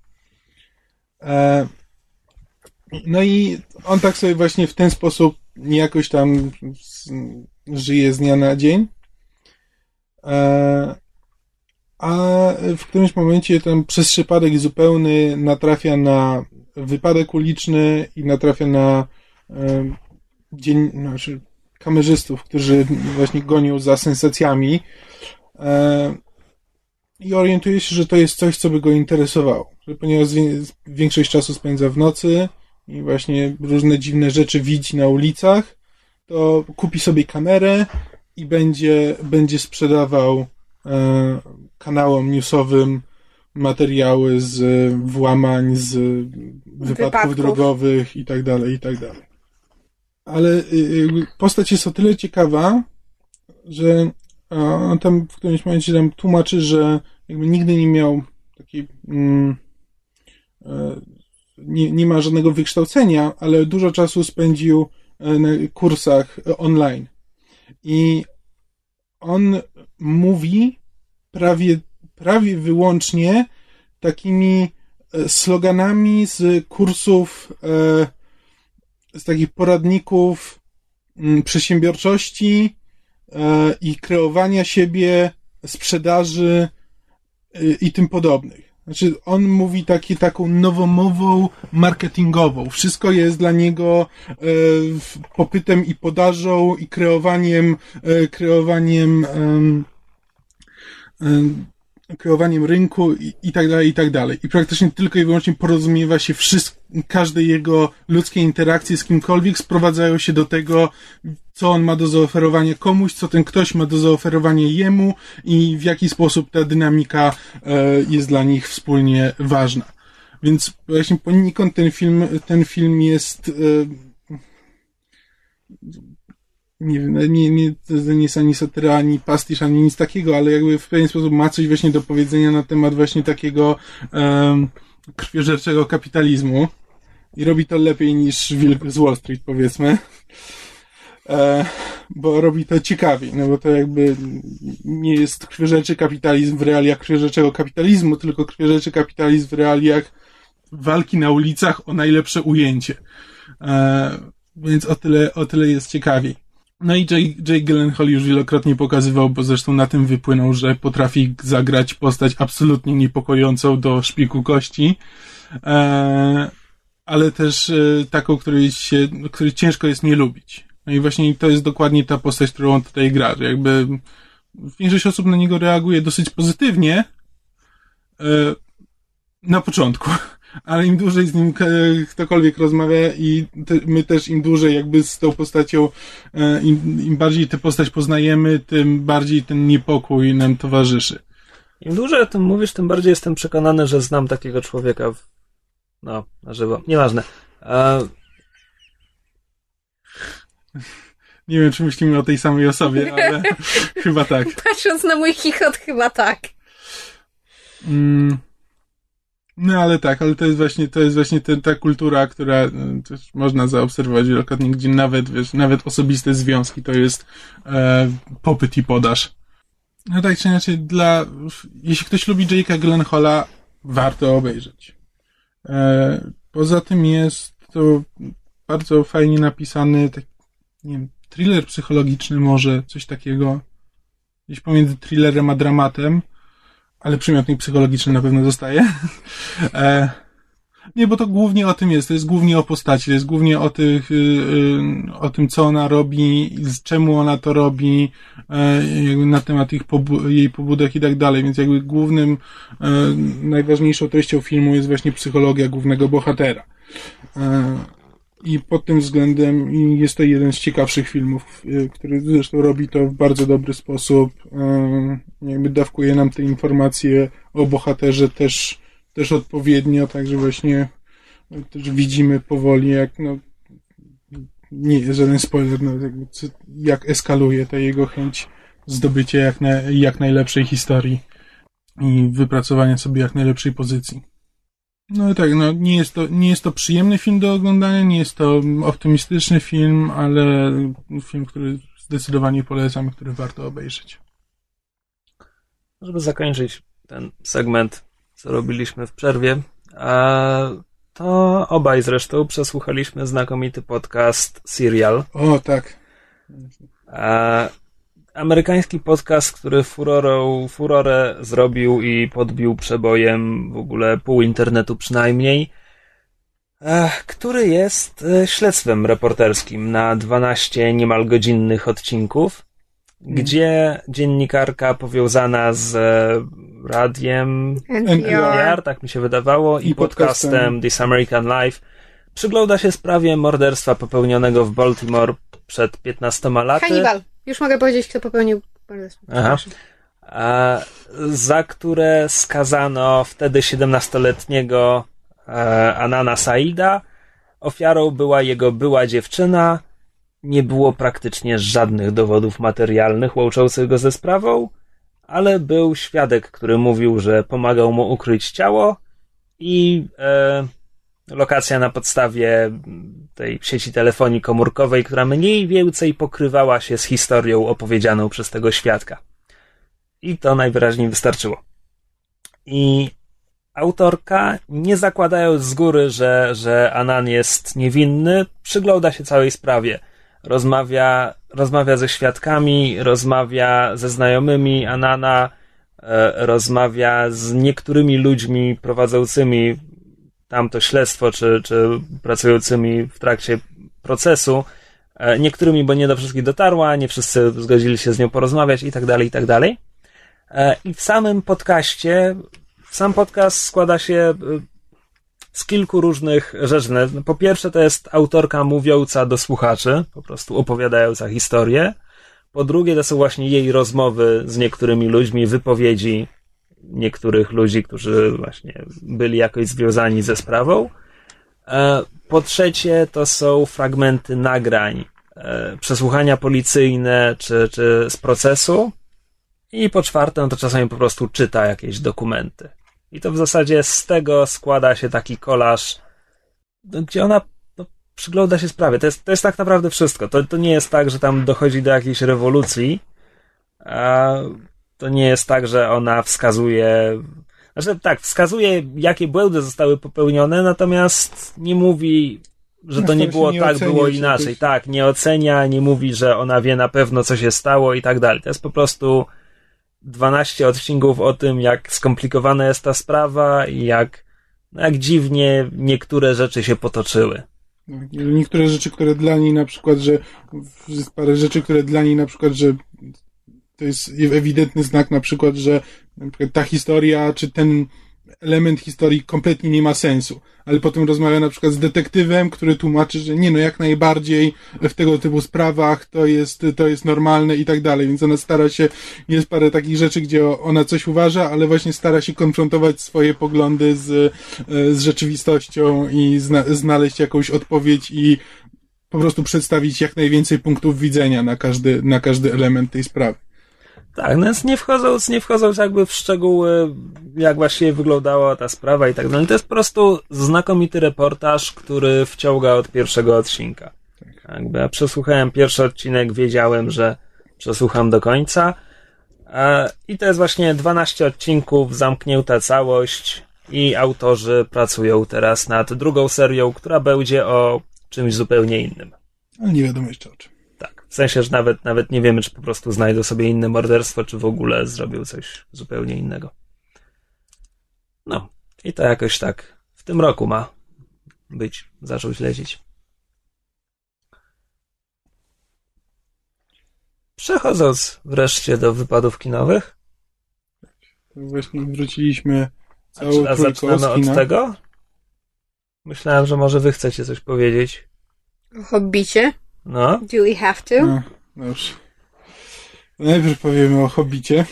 No i on tak sobie właśnie w ten sposób jakoś tam żyje z dnia na dzień. E, a w którymś momencie tam przez przypadek zupełny natrafia na wypadek uliczny i natrafia na e, dzień, znaczy kamerzystów, którzy właśnie gonią za sensacjami e, i orientuje się, że to jest coś, co by go interesowało. Ponieważ większość czasu spędza w nocy i właśnie różne dziwne rzeczy widzi na ulicach, to kupi sobie kamerę i będzie, będzie sprzedawał e, kanałom newsowym materiały z włamań, z wypadków, wypadków. drogowych i tak dalej, i tak dalej. Ale y, y, postać jest o tyle ciekawa, że on tam w którymś momencie tam tłumaczy, że jakby nigdy nie miał takiej mm, e, nie, nie ma żadnego wykształcenia, ale dużo czasu spędził e, na kursach online. I on mówi prawie, prawie wyłącznie takimi e, sloganami z kursów, e, z takich poradników mm, przedsiębiorczości i kreowania siebie, sprzedaży i tym podobnych. Znaczy, on mówi taki, taką nowomową marketingową. Wszystko jest dla niego e, popytem i podażą i kreowaniem, e, kreowaniem e, kreowaniem rynku i, i tak dalej, i tak dalej. I praktycznie tylko i wyłącznie porozumiewa się wszystko, każde jego ludzkie interakcje z kimkolwiek sprowadzają się do tego, co on ma do zaoferowania komuś, co ten ktoś ma do zaoferowania jemu i w jaki sposób ta dynamika e, jest dla nich wspólnie ważna. Więc właśnie poniekąd ten film, ten film jest e, nie wiem, nie, nie, to nie jest ani satyra, ani pastisz, ani nic takiego, ale jakby w pewien sposób ma coś właśnie do powiedzenia na temat właśnie takiego um, krwiożerczego kapitalizmu i robi to lepiej niż Wilk z Wall Street, powiedzmy. E, bo robi to ciekawiej, no bo to jakby nie jest krwiożerczy kapitalizm w realiach krwiożerczego kapitalizmu, tylko krwiożerczy kapitalizm w realiach walki na ulicach o najlepsze ujęcie. E, więc o tyle, o tyle jest ciekawiej. No i Jay, Jay Gyllenhaal już wielokrotnie pokazywał, bo zresztą na tym wypłynął, że potrafi zagrać postać absolutnie niepokojącą do szpiku kości, e, ale też e, taką, której, się, której ciężko jest nie lubić. No i właśnie to jest dokładnie ta postać, którą on tutaj gra, że jakby większość osób na niego reaguje dosyć pozytywnie e, na początku ale im dłużej z nim ktokolwiek rozmawia i te, my też im dłużej jakby z tą postacią, e, im, im bardziej tę postać poznajemy, tym bardziej ten niepokój nam towarzyszy. Im dłużej o tym mówisz, tym bardziej jestem przekonany, że znam takiego człowieka w... no, na żywo. Nieważne. E... Nie wiem, czy myślimy o tej samej osobie, ale chyba tak. Patrząc na mój chichot, chyba tak. Mm. No ale tak, ale to jest właśnie, to jest właśnie ta, ta kultura, która e, też można zaobserwować wielokrotnie, gdzie nawet, wiesz, nawet osobiste związki to jest e, popyt i podaż. No tak czy inaczej, dla, jeśli ktoś lubi Jake'a Gyllenhaala, warto obejrzeć. E, poza tym jest to bardzo fajnie napisany, tak, nie wiem, thriller psychologiczny może, coś takiego. Gdzieś pomiędzy thrillerem a dramatem ale przymiotnik psychologiczny na pewno zostaje. e, nie, bo to głównie o tym jest. To jest głównie o postaci, to jest głównie o, tych, y, y, o tym, co ona robi, z czemu ona to robi, e, jakby na temat ich pobu jej pobudek i tak dalej. Więc jakby głównym, e, najważniejszą treścią filmu jest właśnie psychologia głównego bohatera. I pod tym względem jest to jeden z ciekawszych filmów, y, który zresztą robi to w bardzo dobry sposób. Jakby dawkuje nam te informacje o bohaterze też, też odpowiednio, także właśnie też widzimy powoli, jak no, nie jest żaden spoiler, no, jakby, jak eskaluje ta jego chęć zdobycia jak, na, jak najlepszej historii i wypracowania sobie jak najlepszej pozycji. No tak, no nie jest, to, nie jest to przyjemny film do oglądania, nie jest to optymistyczny film, ale film, który zdecydowanie polecam, który warto obejrzeć. Żeby zakończyć ten segment, co robiliśmy w przerwie, to obaj zresztą przesłuchaliśmy znakomity podcast Serial. O, tak. Amerykański podcast, który furorą, furorę zrobił i podbił przebojem w ogóle pół internetu przynajmniej, który jest e, śledztwem reporterskim na 12 niemal godzinnych odcinków, mm. gdzie dziennikarka powiązana z e, radiem NPR, tak mi się wydawało, i, i podcastem, podcastem This American Life przygląda się sprawie morderstwa popełnionego w Baltimore przed 15 laty. Hannibal. Już mogę powiedzieć, kto popełnił Aha. A, za które skazano wtedy 17-letniego e, Anana Saida. Ofiarą była jego była dziewczyna. Nie było praktycznie żadnych dowodów materialnych łączących go ze sprawą, ale był świadek, który mówił, że pomagał mu ukryć ciało i e, lokacja na podstawie tej sieci telefonii komórkowej, która mniej więcej pokrywała się z historią opowiedzianą przez tego świadka. I to najwyraźniej wystarczyło. I autorka, nie zakładając z góry, że, że Anan jest niewinny, przygląda się całej sprawie. Rozmawia, rozmawia ze świadkami, rozmawia ze znajomymi Anana, e, rozmawia z niektórymi ludźmi prowadzącymi tamto śledztwo, czy, czy pracującymi w trakcie procesu. E, niektórymi, bo nie do wszystkich dotarła, nie wszyscy zgodzili się z nią porozmawiać i tak dalej, i tak dalej. E, I w samym podcaście, sam podcast składa się e, z kilku różnych rzeczy. Po pierwsze, to jest autorka mówiąca do słuchaczy, po prostu opowiadająca historię. Po drugie, to są właśnie jej rozmowy z niektórymi ludźmi, wypowiedzi niektórych ludzi, którzy właśnie byli jakoś związani ze sprawą. E, po trzecie, to są fragmenty nagrań, e, przesłuchania policyjne czy, czy z procesu. I po czwarte, no to czasami po prostu czyta jakieś dokumenty. I to w zasadzie z tego składa się taki kolaż, gdzie ona no, przygląda się sprawie. To jest, to jest tak naprawdę wszystko. To, to nie jest tak, że tam dochodzi do jakiejś rewolucji. A to nie jest tak, że ona wskazuje. Znaczy, tak, wskazuje, jakie błędy zostały popełnione, natomiast nie mówi, że to nie było nie tak, było inaczej. Tak, nie ocenia, nie mówi, że ona wie na pewno, co się stało i tak dalej. To jest po prostu 12 odcinków o tym, jak skomplikowana jest ta sprawa i jak, no jak dziwnie niektóre rzeczy się potoczyły. Niektóre rzeczy, które dla niej na przykład, że parę rzeczy, które dla niej na przykład, że to jest ewidentny znak na przykład, że ta historia, czy ten element historii kompletnie nie ma sensu. Ale potem rozmawia na przykład z detektywem, który tłumaczy, że nie no, jak najbardziej w tego typu sprawach to jest, to jest normalne i tak dalej. Więc ona stara się, jest parę takich rzeczy, gdzie ona coś uważa, ale właśnie stara się konfrontować swoje poglądy z, z rzeczywistością i zna, znaleźć jakąś odpowiedź i po prostu przedstawić jak najwięcej punktów widzenia na każdy, na każdy element tej sprawy. Tak, no więc nie wchodząc, nie wchodząc jakby w szczegóły, jak właściwie wyglądała ta sprawa i tak dalej, to jest po prostu znakomity reportaż, który wciąga od pierwszego odcinka. Jakby ja przesłuchałem pierwszy odcinek, wiedziałem, że przesłucham do końca. I to jest właśnie 12 odcinków, zamknięta całość i autorzy pracują teraz nad drugą serią, która będzie o czymś zupełnie innym. Ale nie wiadomo jeszcze o czym. W sensie, że nawet, nawet nie wiemy, czy po prostu znajdą sobie inne morderstwo, czy w ogóle zrobią coś zupełnie innego. No. I to jakoś tak w tym roku ma być. Zaczął śledzić. Przechodząc wreszcie do wypadów kinowych. Właśnie wróciliśmy całą A, a zaczynamy od tego? Myślałem, że może wy chcecie coś powiedzieć. O Hobbicie? No. Do we have to? No, dobrze. Najpierw powiemy o Hobbicie.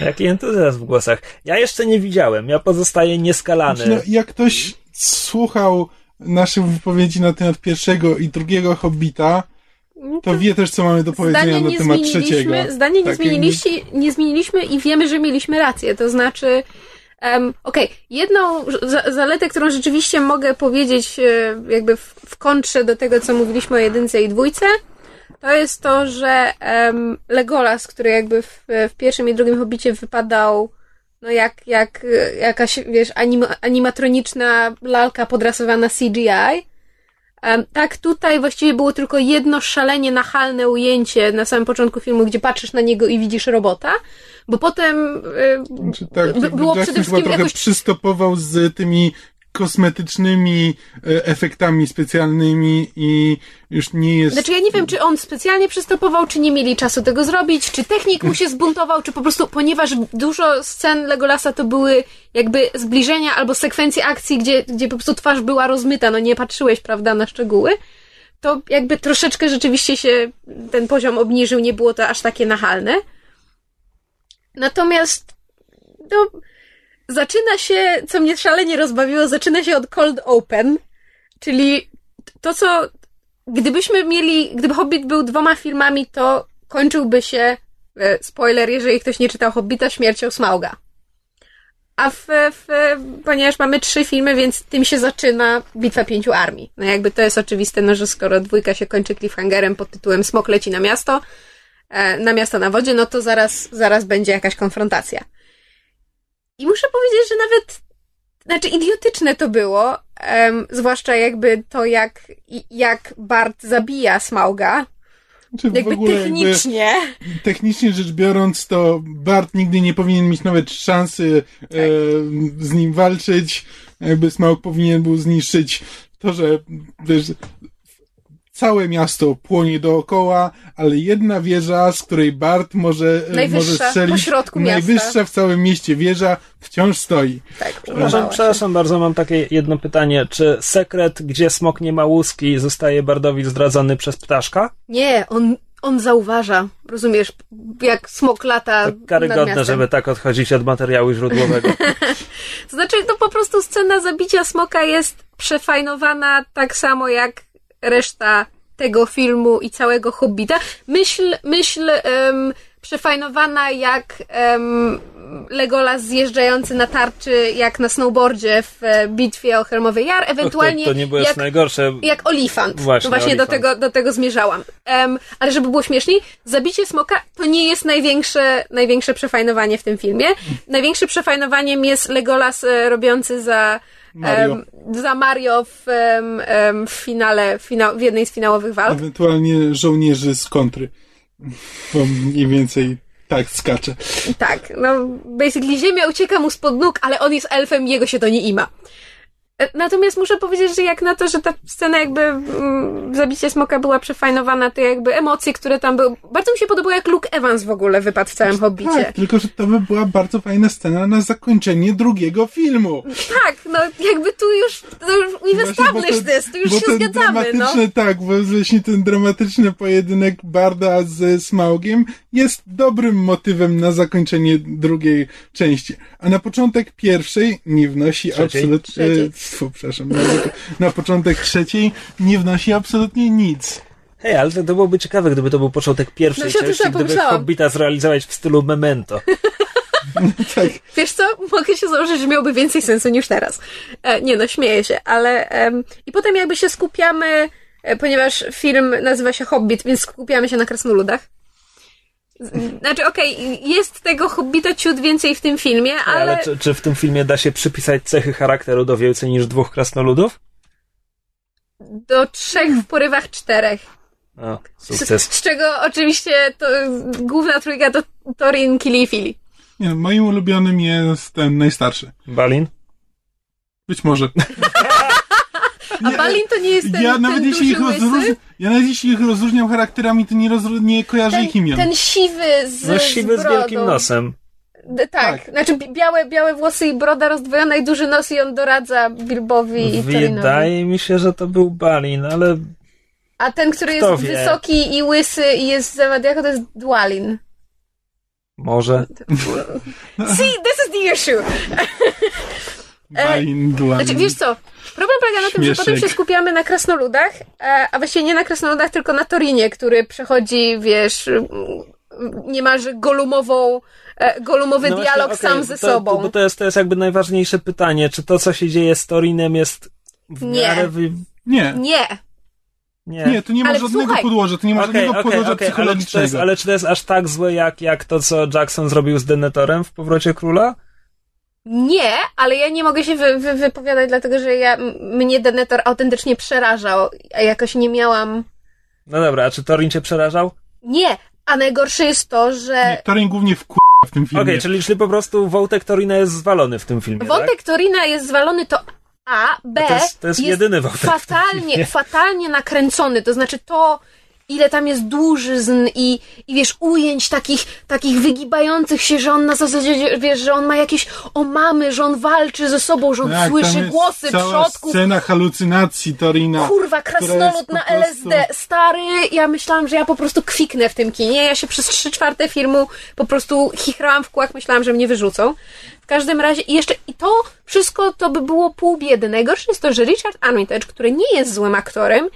Jaki entuzjazm w głosach. Ja jeszcze nie widziałem, ja pozostaję nieskalany. Znaczy, no, jak ktoś słuchał naszych wypowiedzi na temat pierwszego i drugiego Hobbita, to wie też, co mamy do powiedzenia na temat trzeciego. Zdanie nie, zmieniliście, nie zmieniliśmy i wiemy, że mieliśmy rację. To znaczy, um, okej, okay, jedną za zaletę, którą rzeczywiście mogę powiedzieć e, jakby w, w kontrze do tego, co mówiliśmy o jedynce i dwójce, to jest to, że um, Legolas, który jakby w, w pierwszym i drugim Hobbicie wypadał no jak, jak jakaś, wiesz, anim, animatroniczna lalka podrasowana CGI, tak, tutaj właściwie było tylko jedno szalenie nachalne ujęcie na samym początku filmu, gdzie patrzysz na niego i widzisz robota, bo potem znaczy, tak, było Jackson przede wszystkim trochę jakoś... przystopował z tymi kosmetycznymi e, efektami specjalnymi i już nie jest... Znaczy ja nie wiem, czy on specjalnie przystopował, czy nie mieli czasu tego zrobić, czy technik mu się zbuntował, czy po prostu, ponieważ dużo scen Legolasa to były jakby zbliżenia albo sekwencje akcji, gdzie, gdzie po prostu twarz była rozmyta, no nie patrzyłeś, prawda, na szczegóły, to jakby troszeczkę rzeczywiście się ten poziom obniżył, nie było to aż takie nachalne. Natomiast, no zaczyna się, co mnie szalenie rozbawiło, zaczyna się od Cold Open, czyli to, co gdybyśmy mieli, gdyby Hobbit był dwoma filmami, to kończyłby się, e, spoiler, jeżeli ktoś nie czytał Hobbita, śmiercią Smauga. A w, w, ponieważ mamy trzy filmy, więc tym się zaczyna Bitwa Pięciu Armii. No jakby to jest oczywiste, no że skoro dwójka się kończy cliffhangerem pod tytułem Smok leci na miasto, e, na miasto na wodzie, no to zaraz, zaraz będzie jakaś konfrontacja. I muszę powiedzieć, że nawet, znaczy idiotyczne to było, um, zwłaszcza jakby to, jak, jak Bart zabija Smauga. Znaczy, jakby technicznie. Jakby, technicznie rzecz biorąc, to Bart nigdy nie powinien mieć nawet szansy tak. e, z nim walczyć. Jakby Smaug powinien był zniszczyć to, że wiesz, całe miasto płonie dookoła, ale jedna wieża, z której Bart może, e, może strzelić, najwyższa w całym mieście wieża, wciąż stoi. Tak, przepraszam, przepraszam bardzo, mam takie jedno pytanie. Czy sekret, gdzie smok nie ma łuski, zostaje Bardowi zdradzony przez ptaszka? Nie, on on zauważa, rozumiesz, jak smok lata. To karygodne, żeby tak odchodzić od materiału źródłowego. to znaczy, to po prostu scena zabicia smoka jest przefajnowana tak samo jak reszta tego filmu i całego Hobbita. Myśl, myśl um, przefajnowana jak um, Legolas zjeżdżający na tarczy jak na snowboardzie w e, bitwie o Helmowy Jar, ewentualnie to, to nie było jak, najgorsze. jak Olifant. Właśnie, no właśnie do, tego, do tego zmierzałam. Um, ale żeby było śmieszniej, zabicie smoka to nie jest największe, największe przefajnowanie w tym filmie. Największym przefajnowaniem jest Legolas e, robiący za Mario. Za Mario w, w finale, w jednej z finałowych walk. Ewentualnie żołnierzy z kontry. Bo mniej więcej tak skacze. Tak, no basically ziemia ucieka mu spod nóg, ale on jest elfem i jego się to nie ima. E, natomiast muszę powiedzieć, że jak na to, że ta scena jakby mm, zabicie smoka była przefajnowana, te jakby emocje, które tam były. Bardzo mi się podobało, jak Luke Evans w ogóle wypadł w całym Hobbicie. Tak, tylko że to by była bardzo fajna scena na zakończenie drugiego filmu. Tak, no jakby tu już, to już we established this, tu już się zgadzamy, no. Tak, bo właśnie ten dramatyczny pojedynek Barda z Smaugiem jest dobrym motywem na zakończenie drugiej części. A na początek pierwszej nie wnosi absolutnie zabójstwo, przepraszam. Na, na początek trzeciej nie wnosi absolutnie nic. Hej, ale to, to byłoby ciekawe, gdyby to był początek pierwszej No części, gdyby pomyślałam. Hobbita zrealizować w stylu Memento. tak. Wiesz co? Mogę się założyć, że miałby więcej sensu niż teraz. E, nie no, śmieję się, ale... em, I potem jakby się skupiamy, e, ponieważ film nazywa się Hobbit, więc skupiamy się na krasnoludach. Z- Znaczy, okej, jest tego Hobbita ciut więcej w tym filmie, Ale, ale... czy, czy w tym filmie da się przypisać cechy charakteru do więcej niż dwóch krasnoludów? Do trzech w porywach czterech. O, Z, sukces. z czego oczywiście to, główna trójka to Torin, Kili i Fili. Nie, moim ulubionym jest ten najstarszy. Balin? Być może. A Balin to nie jest ten, ja ten nawet jeśli duży ich rozróżniam, łysy? ja nawet jeśli ich rozróżniam charakterami, to nie, rozró- nie kojarzę Ten, ich imion. ten siwy z No siwy z brodą. wielkim nosem. D- tak, Tak. znaczy bi- białe, białe włosy i broda rozdwojona i duży nos i on doradza Bilbowi i Torinowi. Wydaje mi się, że to był Balin, ale A ten, który Kto jest wie? wysoki i łysy i jest zawadiako, to jest Dwalin. może. See, this is the issue. Balin, Duan. Znaczy, wiesz co, polega na tym, że potem się skupiamy na krasnoludach, e, a właściwie nie na krasnoludach, tylko na Torinie, który przechodzi, wiesz, mm, niemalże golumową, e, golumowy No właśnie, dialog okej, sam ze to, sobą. To, bo to jest, to jest jakby najważniejsze pytanie, czy to, co się dzieje z Torinem jest w Nie. miarę... Wy... Nie, Nie, Nie. nie, to nie ma Ale żadnego słuchaj. podłoża, to nie ma Okej, żadnego okej, podłoża okej, ale, czy jest, psychologicznego. ale czy to jest aż tak złe, jak, jak to, co Jackson zrobił z Denetorem w Powrocie Króla? Nie, ale ja nie mogę się wy, wy, wypowiadać, dlatego że ja, mnie Denetor autentycznie przerażał, a jakoś nie miałam... No dobra, a czy Torin cię przerażał? Nie, a najgorsze jest to, że Nie, Torin głównie w w tym filmie. Okej, czyli, czyli po prostu wątek Torina jest zwalony w tym filmie, wątek tak? Torina jest zwalony to A, B A to jest- to jest jedyny wątek w tym fatalnie, fatalnie nakręcony, to znaczy to ile tam jest dłużyzn i, i wiesz, ujęć takich, takich wygibających się, że on na zasadzie, wiesz, że on ma jakieś omamy, że on walczy ze sobą, że on Tak, słyszy głosy przodków. scena halucynacji Torina. Kurwa, krasnolud na prostu- LSD. Stary, ja myślałam, że ja po prostu kwiknę w tym kinie. Ja się przez trzy czwarte filmu po prostu chichrałam w kłach, myślałam, że mnie wyrzucą. W każdym razie, i jeszcze, i to wszystko to by było pół biedy. Najgorsze jest to, że Richard Armitage, który nie jest złym aktorem,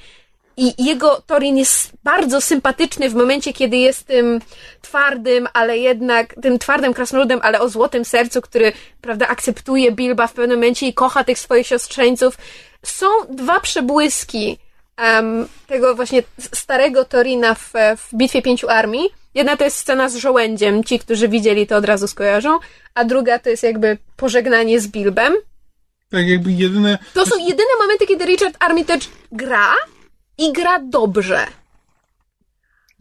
i jego Torin jest bardzo sympatyczny w momencie, kiedy jest tym twardym, ale jednak tym twardym krasnoludem, ale o złotym sercu, który, prawda, akceptuje Bilba w pewnym momencie i kocha tych swoich siostrzeńców. Są dwa przebłyski em, tego właśnie starego Torina w, w Bitwie Pięciu Armii. Jedna to jest scena z żołędziem, ci, którzy widzieli to od razu skojarzą, a druga to jest jakby pożegnanie z Bilbem. Tak jakby jedyne... To są jedyne momenty, kiedy Richard Armitage gra i gra dobrze.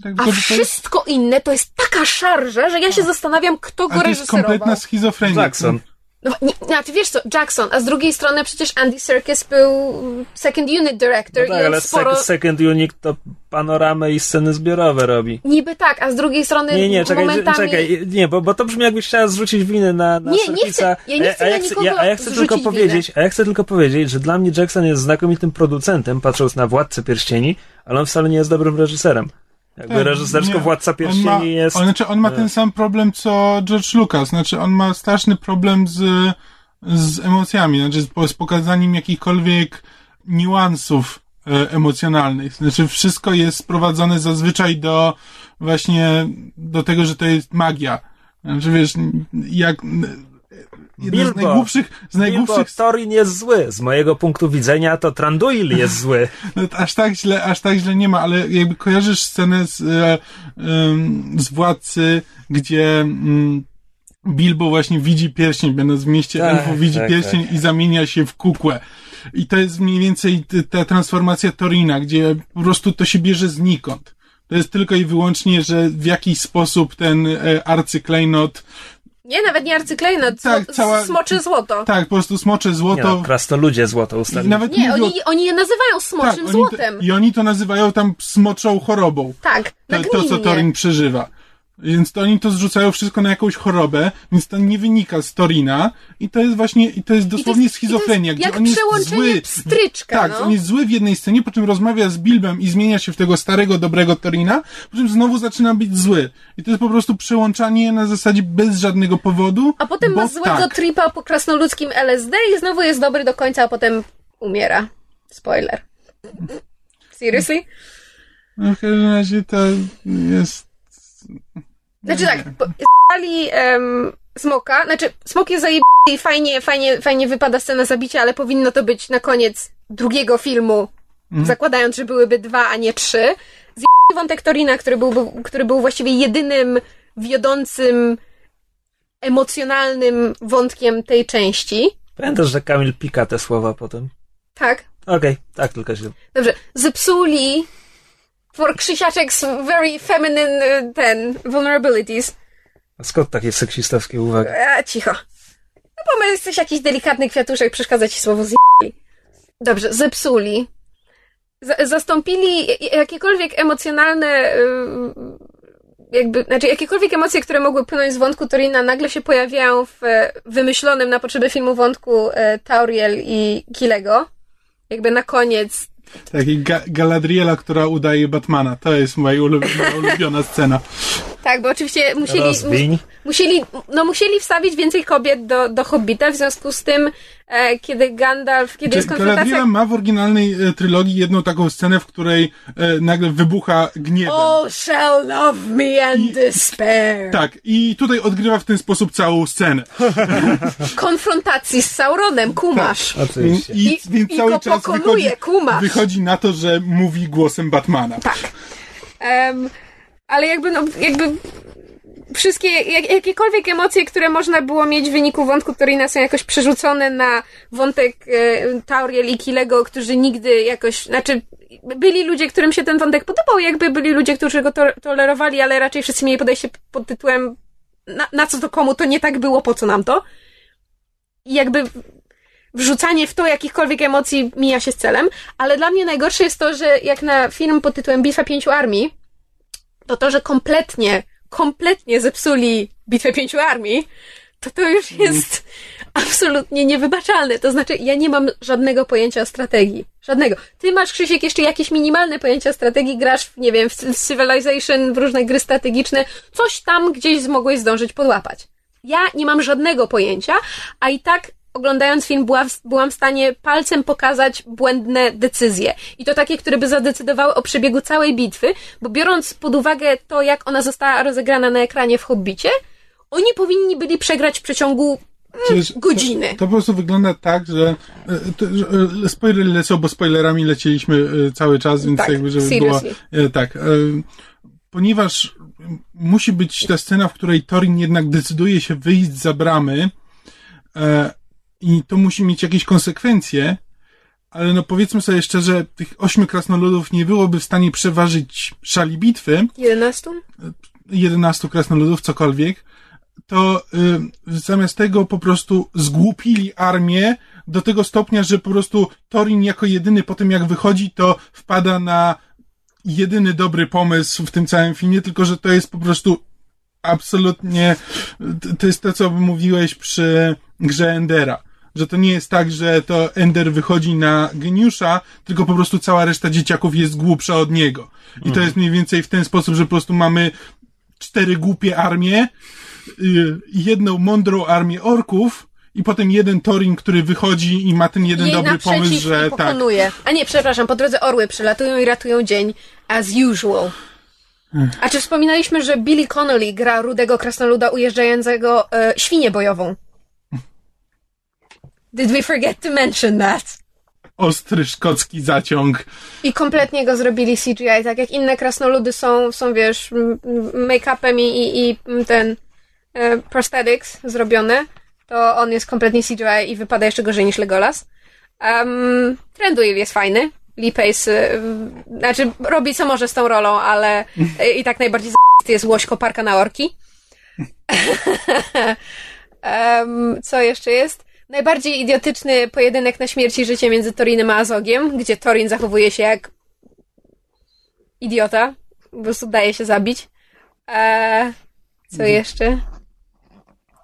Tak, A wszystko inne to jest taka szarża, że ja się zastanawiam, kto go ale to jest reżyserował. kompletna schizofrenia. Jackson. No, nie, znaczy wiesz co, Jackson, a z drugiej strony przecież Andy Serkis był second unit director No tak, i ale sporo... sec- Second Unit to panoramę i sceny zbiorowe robi. Niby tak, a z drugiej strony Nie, nie, czekaj, momentami... czekaj, nie, bo, bo to brzmi jakbyś chciała zrzucić winę na, na Nie, nie Serkisa. chcę- ja nie chcę a, na ja chcę, ja, a ja chcę tylko powiedzieć, a ja chcę tylko powiedzieć, że dla mnie Jackson jest znakomitym producentem, patrząc na Władcę Pierścieni, ale on wcale nie jest dobrym reżyserem. Jakby Tak, reżysersko nie. Władca On Pierścieni ma, jest... on, znaczy on ma Nie. ten sam problem co George Lucas. Znaczy on ma straszny problem z, z emocjami, znaczy z, z pokazaniem jakichkolwiek niuansów e, emocjonalnych. Znaczy wszystko jest sprowadzone zazwyczaj do właśnie do tego, że to jest magia. Znaczy wiesz, jak jeden z Bilbo. najgłupszych, z Bilbo, najgłupszych Thorin jest zły. Z mojego punktu widzenia to Tranduil jest zły. No, aż tak źle, aż tak źle nie ma, ale jakby kojarzysz scenę z, e, em, z Władcy, gdzie mm, Bilbo właśnie widzi pierścień, będąc w mieście Tak, elfów, widzi tak, pierścień i zamienia się w kukłę. I to jest mniej więcej ta transformacja Torina, gdzie po prostu to się bierze znikąd. To jest tylko i wyłącznie, że w jakiś sposób ten e, arcyklejnot, Nie, nawet nie arcyklejnot, Tak, tak, cała- smocze złoto. tak, po prostu smocze Nie złoto. no, krasnoludzie złoto I ustalili. nawet Nie, mówią- oni, oni je nazywają smoczym oni złotem. To, I oni to nazywają tam smoczą chorobą. Tak, To, to co. Torin przeżywa. Więc to oni to zrzucają wszystko na jakąś chorobę, więc to nie wynika z Torina i to jest właśnie, i to jest dosłownie jest, schizofrenia, gdzie on jest zły. pstryczka, tak, no. on jest zły w jednej scenie, po czym rozmawia z Bilbem i zmienia się w tego starego, dobrego Torina, po czym znowu zaczyna być zły. I to jest po prostu przełączanie na zasadzie bez żadnego powodu. A potem ma złego tak. tripa po krasnoludzkim LSD i znowu jest dobry do końca, a potem umiera. Spoiler. Seriously? No w każdym razie to jest... Znaczy tak, zali um, smoka, znaczy smok jest zajebany i fajnie, fajnie, fajnie wypada scena zabicia, ale powinno to być na koniec drugiego filmu, Mhm. zakładając, że byłyby dwa, a nie trzy. Zjebany wątek Torina, który był, który był właściwie jedynym wiodącym, emocjonalnym wątkiem tej części. Pamiętasz, że Kamil pika te słowa potem? Tak, Okej, tak tylko się... Dobrze, zepsuli for Krzysiaczek's very feminine y, ten vulnerabilities. A skąd takie seksistowskie uwagi? E, cicho. No bo jesteś jakiś delikatny kwiatuszek, przeszkadza ci słowo z Dobrze, zepsuli. Z- zastąpili jakiekolwiek emocjonalne y, jakby, znaczy jakiekolwiek emocje, które mogły płynąć z wątku Torina nagle się pojawiają w wymyślonym na potrzeby filmu wątku e, Tauriel i Kilego. Jakby na koniec Taki ga Galadriela, która udaje Batmana. To jest moja ulubiona, scena. Tak, bo oczywiście musieli, Rozwiń. musieli, no musieli wstawić więcej kobiet do, do Hobbita, w związku z tym, kiedy Gandalf, kiedy jest konfrontacja... Galadriela ma w oryginalnej e, trylogii jedną taką scenę, w której e, nagle wybucha gniewem. All shall love me and despair. Tak, i tutaj odgrywa w ten sposób całą scenę. Konfrontacji z Sauronem, kumasz. Oczywiście. I, I- więc i cały go czas pokonuje, wychodzi, kumasz. wychodzi na to, że mówi głosem Batmana. Tak. Em, ale jakby, no, jakby wszystkie, jak, jakiekolwiek emocje, które można było mieć w wyniku wątku Torina są jakoś przerzucone na wątek e, Tauriel i Kilego, którzy nigdy jakoś, znaczy byli ludzie, którym się ten wątek podobał, jakby byli ludzie, którzy go to, tolerowali, ale raczej wszyscy mieli podejście pod tytułem na, na co to komu, to nie tak było, po co nam to? I jakby wrzucanie w to jakichkolwiek emocji mija się z celem, ale dla mnie najgorsze jest to, że jak na film pod tytułem Bitwa Pięciu Armii, to to, że kompletnie, kompletnie zepsuli Bitwę Pięciu Armii, to to już jest absolutnie niewybaczalne. To znaczy, ja nie mam żadnego pojęcia o strategii. Żadnego. Ty masz, Krzysiek, jeszcze jakieś minimalne pojęcia o strategii, grasz, w, nie wiem, w Civilization, w różne gry strategiczne, coś tam gdzieś mogłeś zdążyć podłapać. Ja nie mam żadnego pojęcia, a i tak oglądając film była, byłam w stanie palcem pokazać błędne decyzje. I to takie, które by zadecydowały o przebiegu całej bitwy, bo biorąc pod uwagę to, jak ona została rozegrana na ekranie w Hobbicie, oni powinni byli przegrać w przeciągu Przecież godziny. To, to po prostu wygląda tak, że, e, to, że e, spoilery lecą, bo spoilerami lecieliśmy e, cały czas, więc Tak, jakby, żeby seriously. było... Tak. Ponieważ musi być ta scena, w której Thorin jednak decyduje się wyjść za bramy i to musi mieć jakieś konsekwencje, ale no powiedzmy sobie szczerze, tych ośmiu krasnoludów nie byłoby w stanie przeważyć szali bitwy, 11? 11 krasnoludów, cokolwiek, to y, zamiast tego po prostu zgłupili armię do tego stopnia, że po prostu Thorin jako jedyny potem jak wychodzi, to wpada na jedyny dobry pomysł w tym całym filmie, tylko że to jest po prostu absolutnie, to- to jest to, co mówiłeś przy grze Endera. Że to nie jest tak, że to Ender wychodzi na geniusza, tylko po prostu cała reszta dzieciaków jest głupsza od niego. I to jest mniej więcej w ten sposób, że po prostu mamy cztery głupie armie, y, jedną mądrą armię orków i potem jeden Thorin, który wychodzi i ma ten jeden Jej dobry pomysł, że i tak. pokonuje. A nie, przepraszam, po drodze orły przylatują i ratują dzień, as usual. A czy wspominaliśmy, że Billy Connolly gra rudego krasnoluda ujeżdżającego e, świnię bojową? Did we forget to mention that? Ostry szkocki zaciąg. I kompletnie go zrobili CGI, tak jak inne krasnoludy są, są wiesz, make-upem i, i, i ten e, prosthetics zrobione, to on jest kompletnie CGI i wypada jeszcze gorzej niż Legolas. Um, Trenduil jest fajny. Lee Pace, y, znaczy robi co może z tą rolą, ale y, i tak najbardziej z jest łoś koparka na orki. Em, co jeszcze jest? Najbardziej idiotyczny pojedynek na śmierć i życie między Torinem a Azogiem, gdzie Torin zachowuje się jak idiota. Po prostu daje się zabić. E, Co mhm. jeszcze?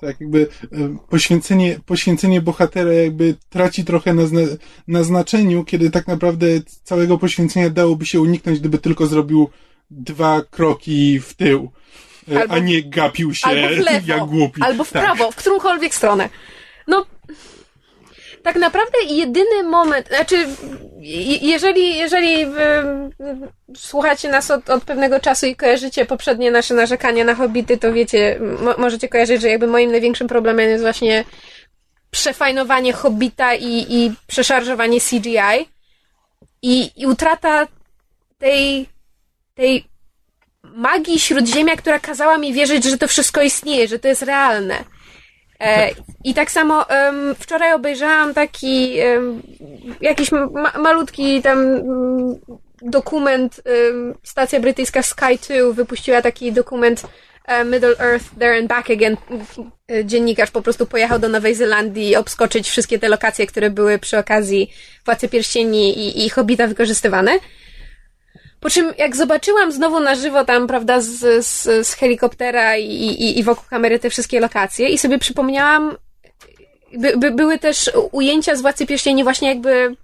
Tak, jakby e, poświęcenie, poświęcenie bohatera jakby traci trochę na, zna, na znaczeniu, kiedy tak naprawdę całego poświęcenia dałoby się uniknąć, gdyby tylko zrobił dwa kroki w tył, e, albo, a nie gapił się jak głupi. Albo w tak. prawo, w którąkolwiek stronę. No, tak naprawdę jedyny moment, znaczy, jeżeli, jeżeli słuchacie nas od, od pewnego czasu i kojarzycie poprzednie nasze narzekania na hobbity, to wiecie, mo, możecie kojarzyć, że jakby moim największym problemem jest właśnie przefajnowanie hobbita i, i przeszarżowanie CGI i, i utrata tej, tej magii śródziemia, która kazała mi wierzyć, że to wszystko istnieje, że to jest realne. E, I tak samo um, wczoraj obejrzałam taki um, jakiś ma malutki tam um, dokument. stacja brytyjska Sky 2 wypuściła taki dokument e, Middle Earth, There and Back Again. E, dziennikarz po prostu pojechał do Nowej Zelandii obskoczyć wszystkie te lokacje, które były przy okazji Władcy Pierścieni i, i Hobbita wykorzystywane. Po czym jak zobaczyłam znowu na żywo tam, prawda, z, z, z helikoptera i, i, i wokół kamery te wszystkie lokacje i sobie przypomniałam, by, by, były też ujęcia z Władcy Pierścieni właśnie jakby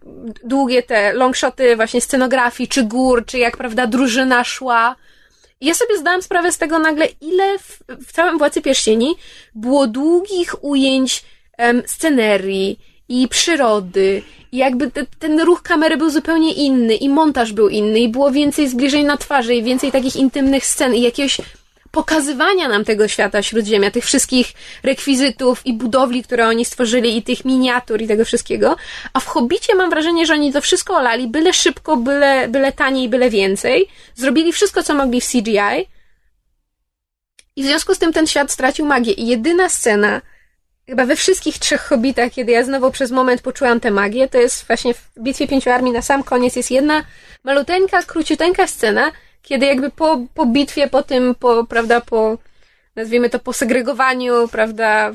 długie te longshoty właśnie scenografii, czy gór, czy jak, prawda, drużyna szła. I ja sobie zdałam sprawę z tego nagle, ile w, w całym Władcy Pierścieni było długich ujęć um, scenerii i przyrody jakby te, ten ruch kamery był zupełnie inny i montaż był inny i było więcej zbliżeń na twarzy i więcej takich intymnych scen i jakiegoś pokazywania nam tego świata śródziemia, tych wszystkich rekwizytów i budowli, które oni stworzyli i tych miniatur i tego wszystkiego. A w Hobbicie mam wrażenie, że oni to wszystko olali, byle szybko, byle, byle taniej, byle więcej. Zrobili wszystko, co mogli w CGI. I w związku z tym ten świat stracił magię. I jedyna scena, chyba we wszystkich trzech Hobbitach, kiedy ja znowu przez moment poczułam tę magię, to jest właśnie w Bitwie Pięciu Armii na sam koniec jest jedna maluteńka, króciuteńka scena, kiedy jakby po, po bitwie, po tym, po, prawda, po nazwijmy to po segregowaniu, prawda,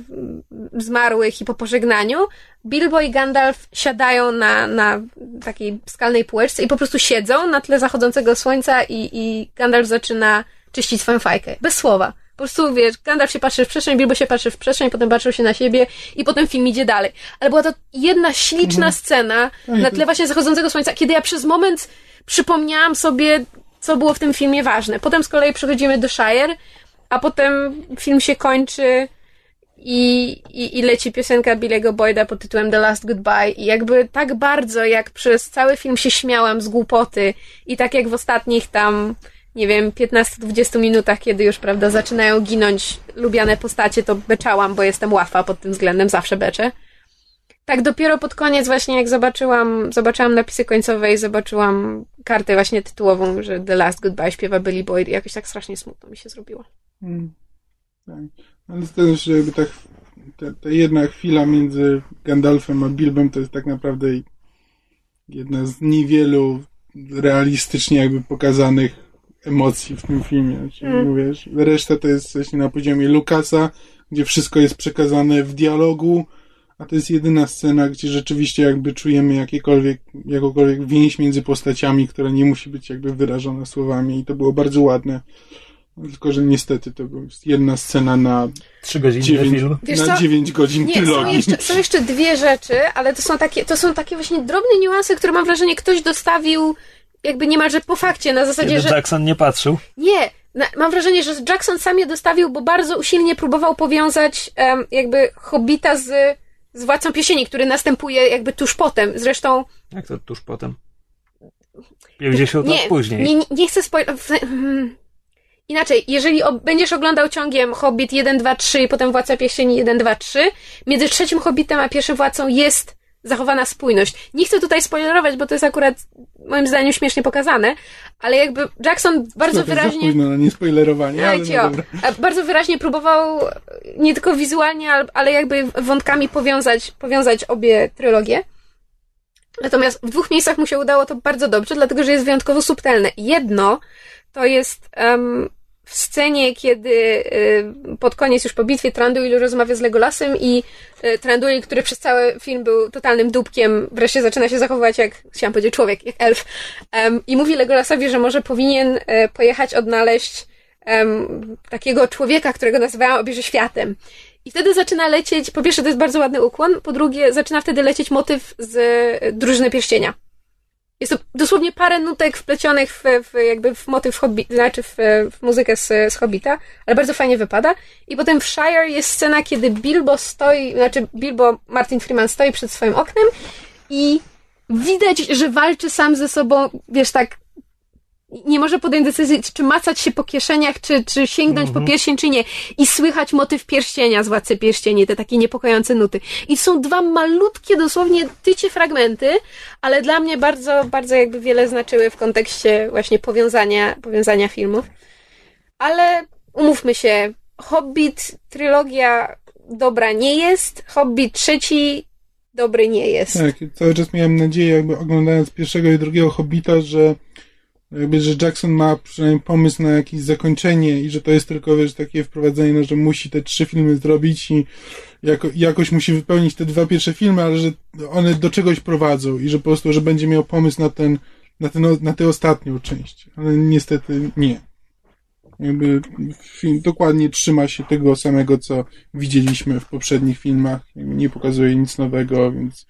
zmarłych i po pożegnaniu, Bilbo i Gandalf siadają na, na takiej skalnej półeczce i po prostu siedzą na tle zachodzącego słońca i, i Gandalf zaczyna czyścić swoją fajkę. Bez słowa. Po prostu, wiesz, Gandalf się patrzy w przestrzeń, Bilbo się patrzy w przestrzeń, potem patrzą się na siebie i potem film idzie dalej. Ale była to jedna śliczna mhm. scena na tle właśnie zachodzącego słońca, kiedy ja przez moment przypomniałam sobie, co było w tym filmie ważne. Potem z kolei przechodzimy do Shire, a potem film się kończy i, i, i leci piosenka Billy'ego Boyda pod tytułem The Last Goodbye i jakby tak bardzo, jak przez cały film się śmiałam z głupoty i tak jak w ostatnich tam nie wiem, 15-20 minutach, kiedy już, prawda, zaczynają ginąć lubiane postacie, to beczałam, bo jestem łafa pod tym względem, zawsze beczę. Tak dopiero pod koniec właśnie, jak zobaczyłam, zobaczyłam napisy końcowe i zobaczyłam kartę właśnie tytułową, że The Last Goodbye śpiewa Billy Boyd i jakoś tak strasznie smutno mi się zrobiło. Hmm. Tak. Ale też, że jakby tak ta, ta jedna chwila między Gandalfem a Bilbem to jest tak naprawdę jedna z niewielu realistycznie jakby pokazanych emocji w tym filmie. Czyli mm. mówisz, reszta to jest właśnie na poziomie Lukasa, gdzie wszystko jest przekazane w dialogu, a to jest jedyna scena, gdzie rzeczywiście jakby czujemy jakiekolwiek, jakąkolwiek więź między postaciami, która nie musi być jakby wyrażona słowami i to było bardzo ładne. Tylko, że niestety to była jedna scena na 3 godziny 9, film. na 9 godzin Nie, Są jeszcze, są jeszcze dwie rzeczy, ale to są takie, to są takie właśnie drobne niuanse, które mam wrażenie ktoś dostawił jakby niemalże po fakcie, na zasadzie, Kiedy że... Jackson nie patrzył? Nie, na, mam wrażenie, że Jackson sam je dostawił, bo bardzo usilnie próbował powiązać um, jakby Hobbita z, z Władcą Piesieni, który następuje jakby tuż potem. Zresztą... Jak to tuż potem? 50 lat później. Nie, nie chcę spoilować... Hmm. Inaczej, jeżeli o, będziesz oglądał ciągiem Hobbit 1, 2, 3 i potem Władca Pierścieni 1, 2, 3, między trzecim Hobbitem a pierwszym Władcą jest zachowana spójność. Nie chcę tutaj spoilerować, bo to jest akurat moim zdaniem śmiesznie pokazane, ale jakby Jackson bardzo wyraźnie... Za późno na niespoilerowanie, ale no Bardzo wyraźnie próbował nie tylko wizualnie, ale jakby wątkami powiązać, powiązać obie trylogie. Natomiast w dwóch miejscach mu się udało to bardzo dobrze, dlatego że jest wyjątkowo subtelne. Jedno to jest um, w scenie, kiedy y, pod koniec już po bitwie Tranduil rozmawia z Legolasem i y, Tranduil, który przez cały film był totalnym dupkiem, wreszcie zaczyna się zachowywać jak, chciałam powiedzieć człowiek, jak elf. I mówi Legolasowi, że może powinien y, pojechać odnaleźć takiego człowieka, którego nazywałam obierze światem. I wtedy zaczyna lecieć, po pierwsze to jest bardzo ładny ukłon, po drugie zaczyna wtedy lecieć motyw z Drużyny Pierścienia. Jest to dosłownie parę nutek wplecionych w, w jakby w motyw Hobbit, znaczy w, w muzykę z, z Hobbita, ale bardzo fajnie wypada. I potem w Shire jest scena, kiedy Bilbo stoi, znaczy Bilbo, Martin Freeman stoi przed swoim oknem i widać, że walczy sam ze sobą, wiesz, tak nie może podjąć decyzji, czy macać się po kieszeniach, czy, czy sięgnąć po mhm. pierścień, czy nie. I słychać motyw pierścienia z Władcy Pierścieni, te takie niepokojące nuty. I są dwa malutkie, dosłownie tycie fragmenty, ale dla mnie bardzo, bardzo jakby wiele znaczyły w kontekście właśnie powiązania, powiązania filmów. Ale umówmy się, Hobbit, trylogia dobra nie jest, Hobbit trzeci dobry nie jest. Tak, cały czas miałem nadzieję, jakby oglądając pierwszego i drugiego Hobbita, że jakby, że Jackson ma przynajmniej pomysł na jakieś zakończenie i że to jest tylko, wiesz, takie wprowadzenie, no, że musi te trzy filmy zrobić i jako, jakoś musi wypełnić te dwa pierwsze filmy, ale że one do czegoś prowadzą i że po prostu, że będzie miał pomysł na ten, na ten, na tę ostatnią część. Ale niestety nie. Jakby film dokładnie trzyma się tego samego, co widzieliśmy w poprzednich filmach. Nie pokazuje nic nowego, więc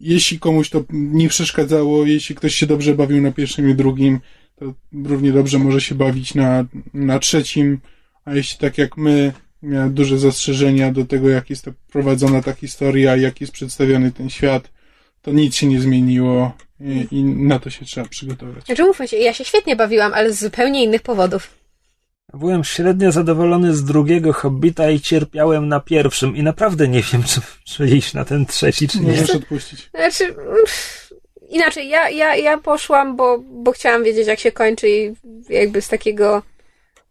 jeśli komuś to nie przeszkadzało, jeśli ktoś się dobrze bawił na pierwszym i drugim, to równie dobrze może się bawić na, na trzecim, a jeśli tak jak my miał duże zastrzeżenia do tego, jak jest prowadzona ta historia, jak jest przedstawiony ten świat, to nic się nie zmieniło i, i na to się trzeba przygotować. Znaczy mówmy się, ja się świetnie bawiłam, ale z zupełnie innych powodów. Byłem średnio zadowolony z drugiego Hobbita i cierpiałem na pierwszym i naprawdę nie wiem, czy, czy iść na ten trzeci, czy nie. Możesz odpuścić. Znaczy, inaczej, ja, ja, ja poszłam, bo, bo chciałam wiedzieć, jak się kończy i jakby z takiego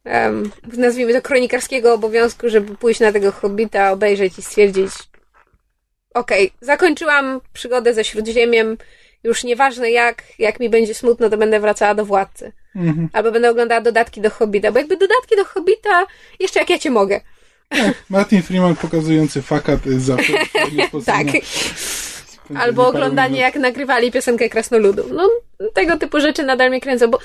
um, nazwijmy to kronikarskiego obowiązku, żeby pójść na tego Hobbita, obejrzeć i stwierdzić okej, okay, zakończyłam przygodę ze Śródziemiem, już nieważne jak, jak mi będzie smutno, to będę wracała do Władcy. Mhm. Albo będę oglądała dodatki do Hobbita, bo jakby dodatki do Hobbita, jeszcze jak ja cię mogę. Tak, Martin Freeman pokazujący fakat za Tak. Albo oglądanie, jak nagrywali piosenkę Krasnoludu. No, tego typu rzeczy nadal mnie kręcą, bo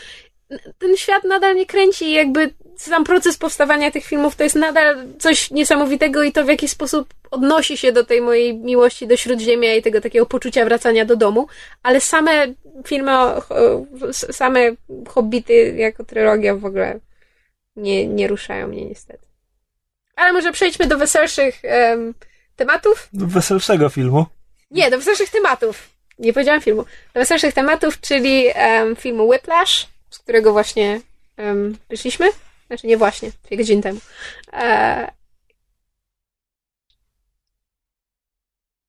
ten świat nadal mnie kręci i jakby sam proces powstawania tych filmów to jest nadal coś niesamowitego i to w jaki sposób odnosi się do tej mojej miłości do Śródziemia i tego takiego poczucia wracania do domu, ale same filmy, same Hobbity jako trylogia w ogóle nie, nie ruszają mnie niestety. Ale może przejdźmy do weselszych um, tematów? Do weselszego filmu? Nie, do weselszych tematów. Nie powiedziałam filmu. Do weselszych tematów, czyli um, filmu Whiplash, z którego właśnie um, wyszliśmy. Znaczy nie właśnie, dwie godziny temu. E...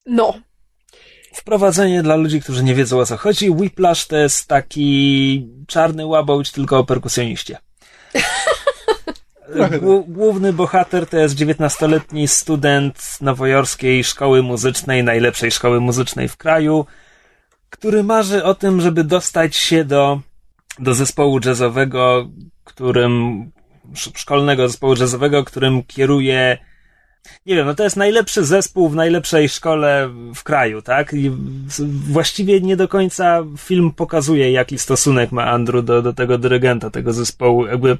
No. Wprowadzenie dla ludzi, którzy nie wiedzą o co chodzi. Whiplash to jest taki czarny łabołć tylko o perkusjoniście. Główny bohater to jest 19-letni student nowojorskiej szkoły muzycznej, najlepszej szkoły muzycznej w kraju, który marzy o tym, żeby dostać się do, do zespołu jazzowego, którym szkolnego zespołu jazzowego, którym kieruje nie wiem, no to jest najlepszy zespół w najlepszej szkole w kraju, tak? I właściwie nie do końca film pokazuje, jaki stosunek ma Andrew do, do tego dyrygenta, tego zespołu. Jakby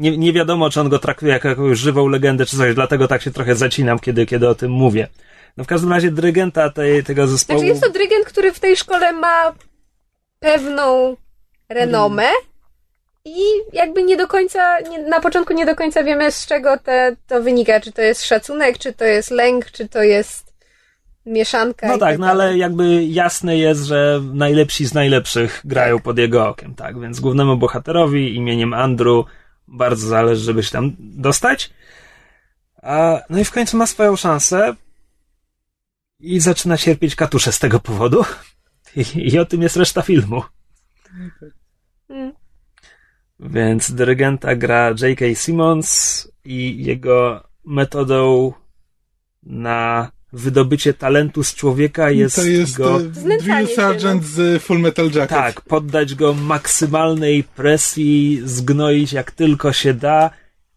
nie, nie wiadomo, czy on go traktuje jako jakąś żywą legendę, czy coś, dlatego tak się trochę zacinam, kiedy, kiedy o tym mówię. No w każdym razie dyrygenta tej, tego zespołu... Znaczy jest to dyrygent, który w tej szkole ma pewną renomę, i jakby nie do końca, nie, na początku nie do końca wiemy, z czego te, to wynika. Czy to jest szacunek, czy to jest lęk, czy to jest mieszanka. No tak, tak, no ale jakby jasne jest, że najlepsi z najlepszych grają tak. pod jego okiem, tak? Więc głównemu bohaterowi imieniem Andrew bardzo zależy, żeby się tam dostać. A, no i w końcu ma swoją szansę i zaczyna cierpieć katusze z tego powodu. I, i o tym jest reszta filmu. Więc dyrygenta gra J.K. Simmons i jego metodą na wydobycie talentu z człowieka jest, to jest go... E, Drill Sergeant z Full Metal Jacket. Tak, poddać go maksymalnej presji, zgnoić jak tylko się da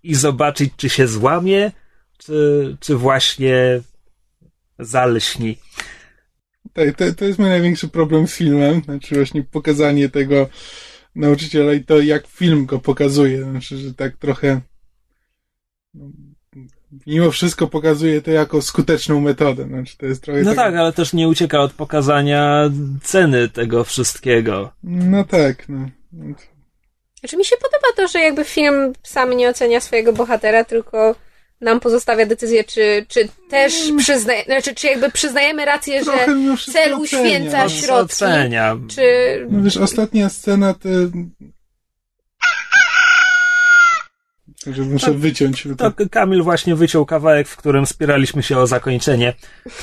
i zobaczyć, czy się złamie, czy, czy właśnie zalśni. Tak, to, to jest mój największy problem z filmem, znaczy właśnie pokazanie tego nauczyciela i to, jak film go pokazuje. Znaczy, że tak trochę no, mimo wszystko pokazuje to jako skuteczną metodę. Znaczy, to jest trochę no tak, tak, ale też nie ucieka od pokazania ceny tego wszystkiego. No tak, no. Znaczy mi się podoba to, że jakby film sam nie ocenia swojego bohatera, tylko nam pozostawia decyzję, czy, czy też mm. przyznaje, znaczy, czy jakby przyznajemy rację, że cel uświęca środki. Ocenia. Czy... No wiesz, ostatnia scena to Że muszę to, wyciąć. To Kamil właśnie wyciął kawałek, w którym spieraliśmy się o zakończenie,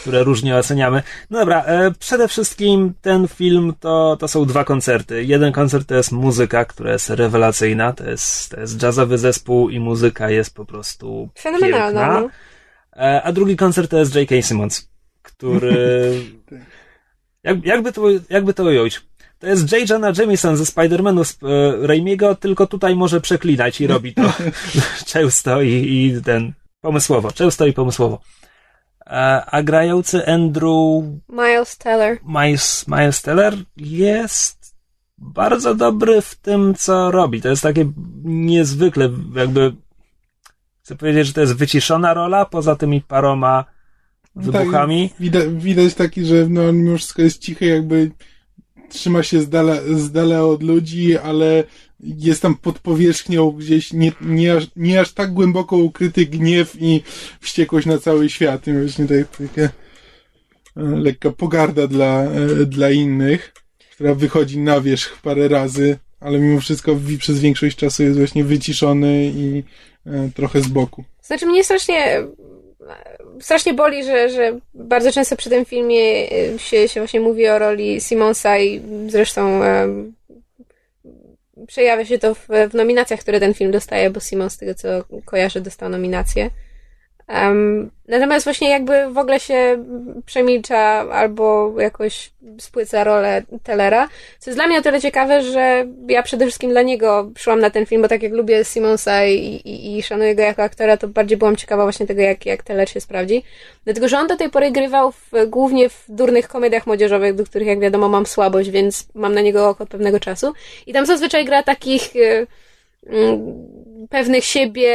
które różnie oceniamy. No dobra, e, przede wszystkim ten film to, to są dwa koncerty. Jeden koncert to jest muzyka, która jest rewelacyjna, to jest, to jest jazzowy zespół i muzyka jest po prostu Fenomenalna. No. E, a drugi koncert to jest J.K. Simmons, który... Jak, jakby, to, jakby to ująć? To jest J. Jonah Jameson ze Spider-Manu z e, Raimiego, tylko tutaj może przeklinać i robi to często i, i ten pomysłowo, często i pomysłowo. A, a grający Andrew Miles Teller. Miles, Miles Teller jest bardzo dobry w tym, co robi. To jest takie niezwykle, jakby chcę powiedzieć, że to jest wyciszona rola, poza tymi paroma tak, wybuchami. Tak, widać, widać taki, że no, mimo wszystko jest cichy, jakby trzyma się z dala, z dala od ludzi, ale jest tam pod powierzchnią gdzieś nie, nie, aż, nie aż tak głęboko ukryty gniew i wściekłość na cały świat. I właśnie tak, taka e, lekka pogarda dla, e, dla innych, która wychodzi na wierzch parę razy, ale mimo wszystko przez większość czasu jest właśnie wyciszony i e, trochę z boku. Znaczy mnie strasznie strasznie boli, że, że bardzo często przy tym filmie e, się, się właśnie mówi o roli Simonsa i zresztą przejawia się to w, w nominacjach, które ten film dostaje, bo Simon z tego co kojarzę dostał nominację. Um, natomiast właśnie jakby w ogóle się przemilcza albo jakoś spłyca rolę Tellera, co jest dla mnie o tyle ciekawe, że ja przede wszystkim dla niego przyszłam na ten film, bo tak jak lubię Simonsa i, i, i szanuję go jako aktora, to bardziej byłam ciekawa właśnie tego, jak, jak Teller się sprawdzi. Dlatego, że on do tej pory grywał w, głównie w durnych komediach młodzieżowych, do których jak wiadomo mam słabość, więc mam na niego oko od pewnego czasu. I tam zazwyczaj gra takich... Yy, pewnych siebie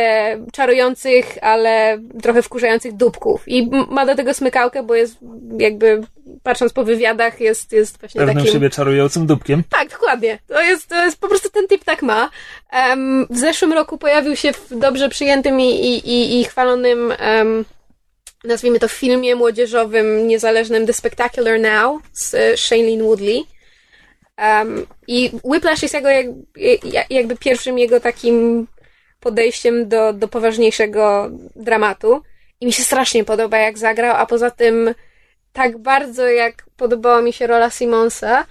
czarujących, ale trochę wkurzających dupków. I ma do tego smykałkę, bo jest jakby, patrząc po wywiadach, jest, jest właśnie Pewnym takim... siebie czarującym dupkiem. Tak, dokładnie. To jest, to jest po prostu ten typ tak ma. Um, w zeszłym roku pojawił się w dobrze przyjętym i, i, i, i chwalonym um, nazwijmy to filmie młodzieżowym niezależnym The Spectacular Now z e, Shailene Woodley. Um, I Whiplash jest jego jak, jakby pierwszym jego takim podejściem do, do poważniejszego dramatu. I mi się strasznie podoba, jak zagrał, a poza tym tak bardzo, jak podobała mi się rola Simonsa,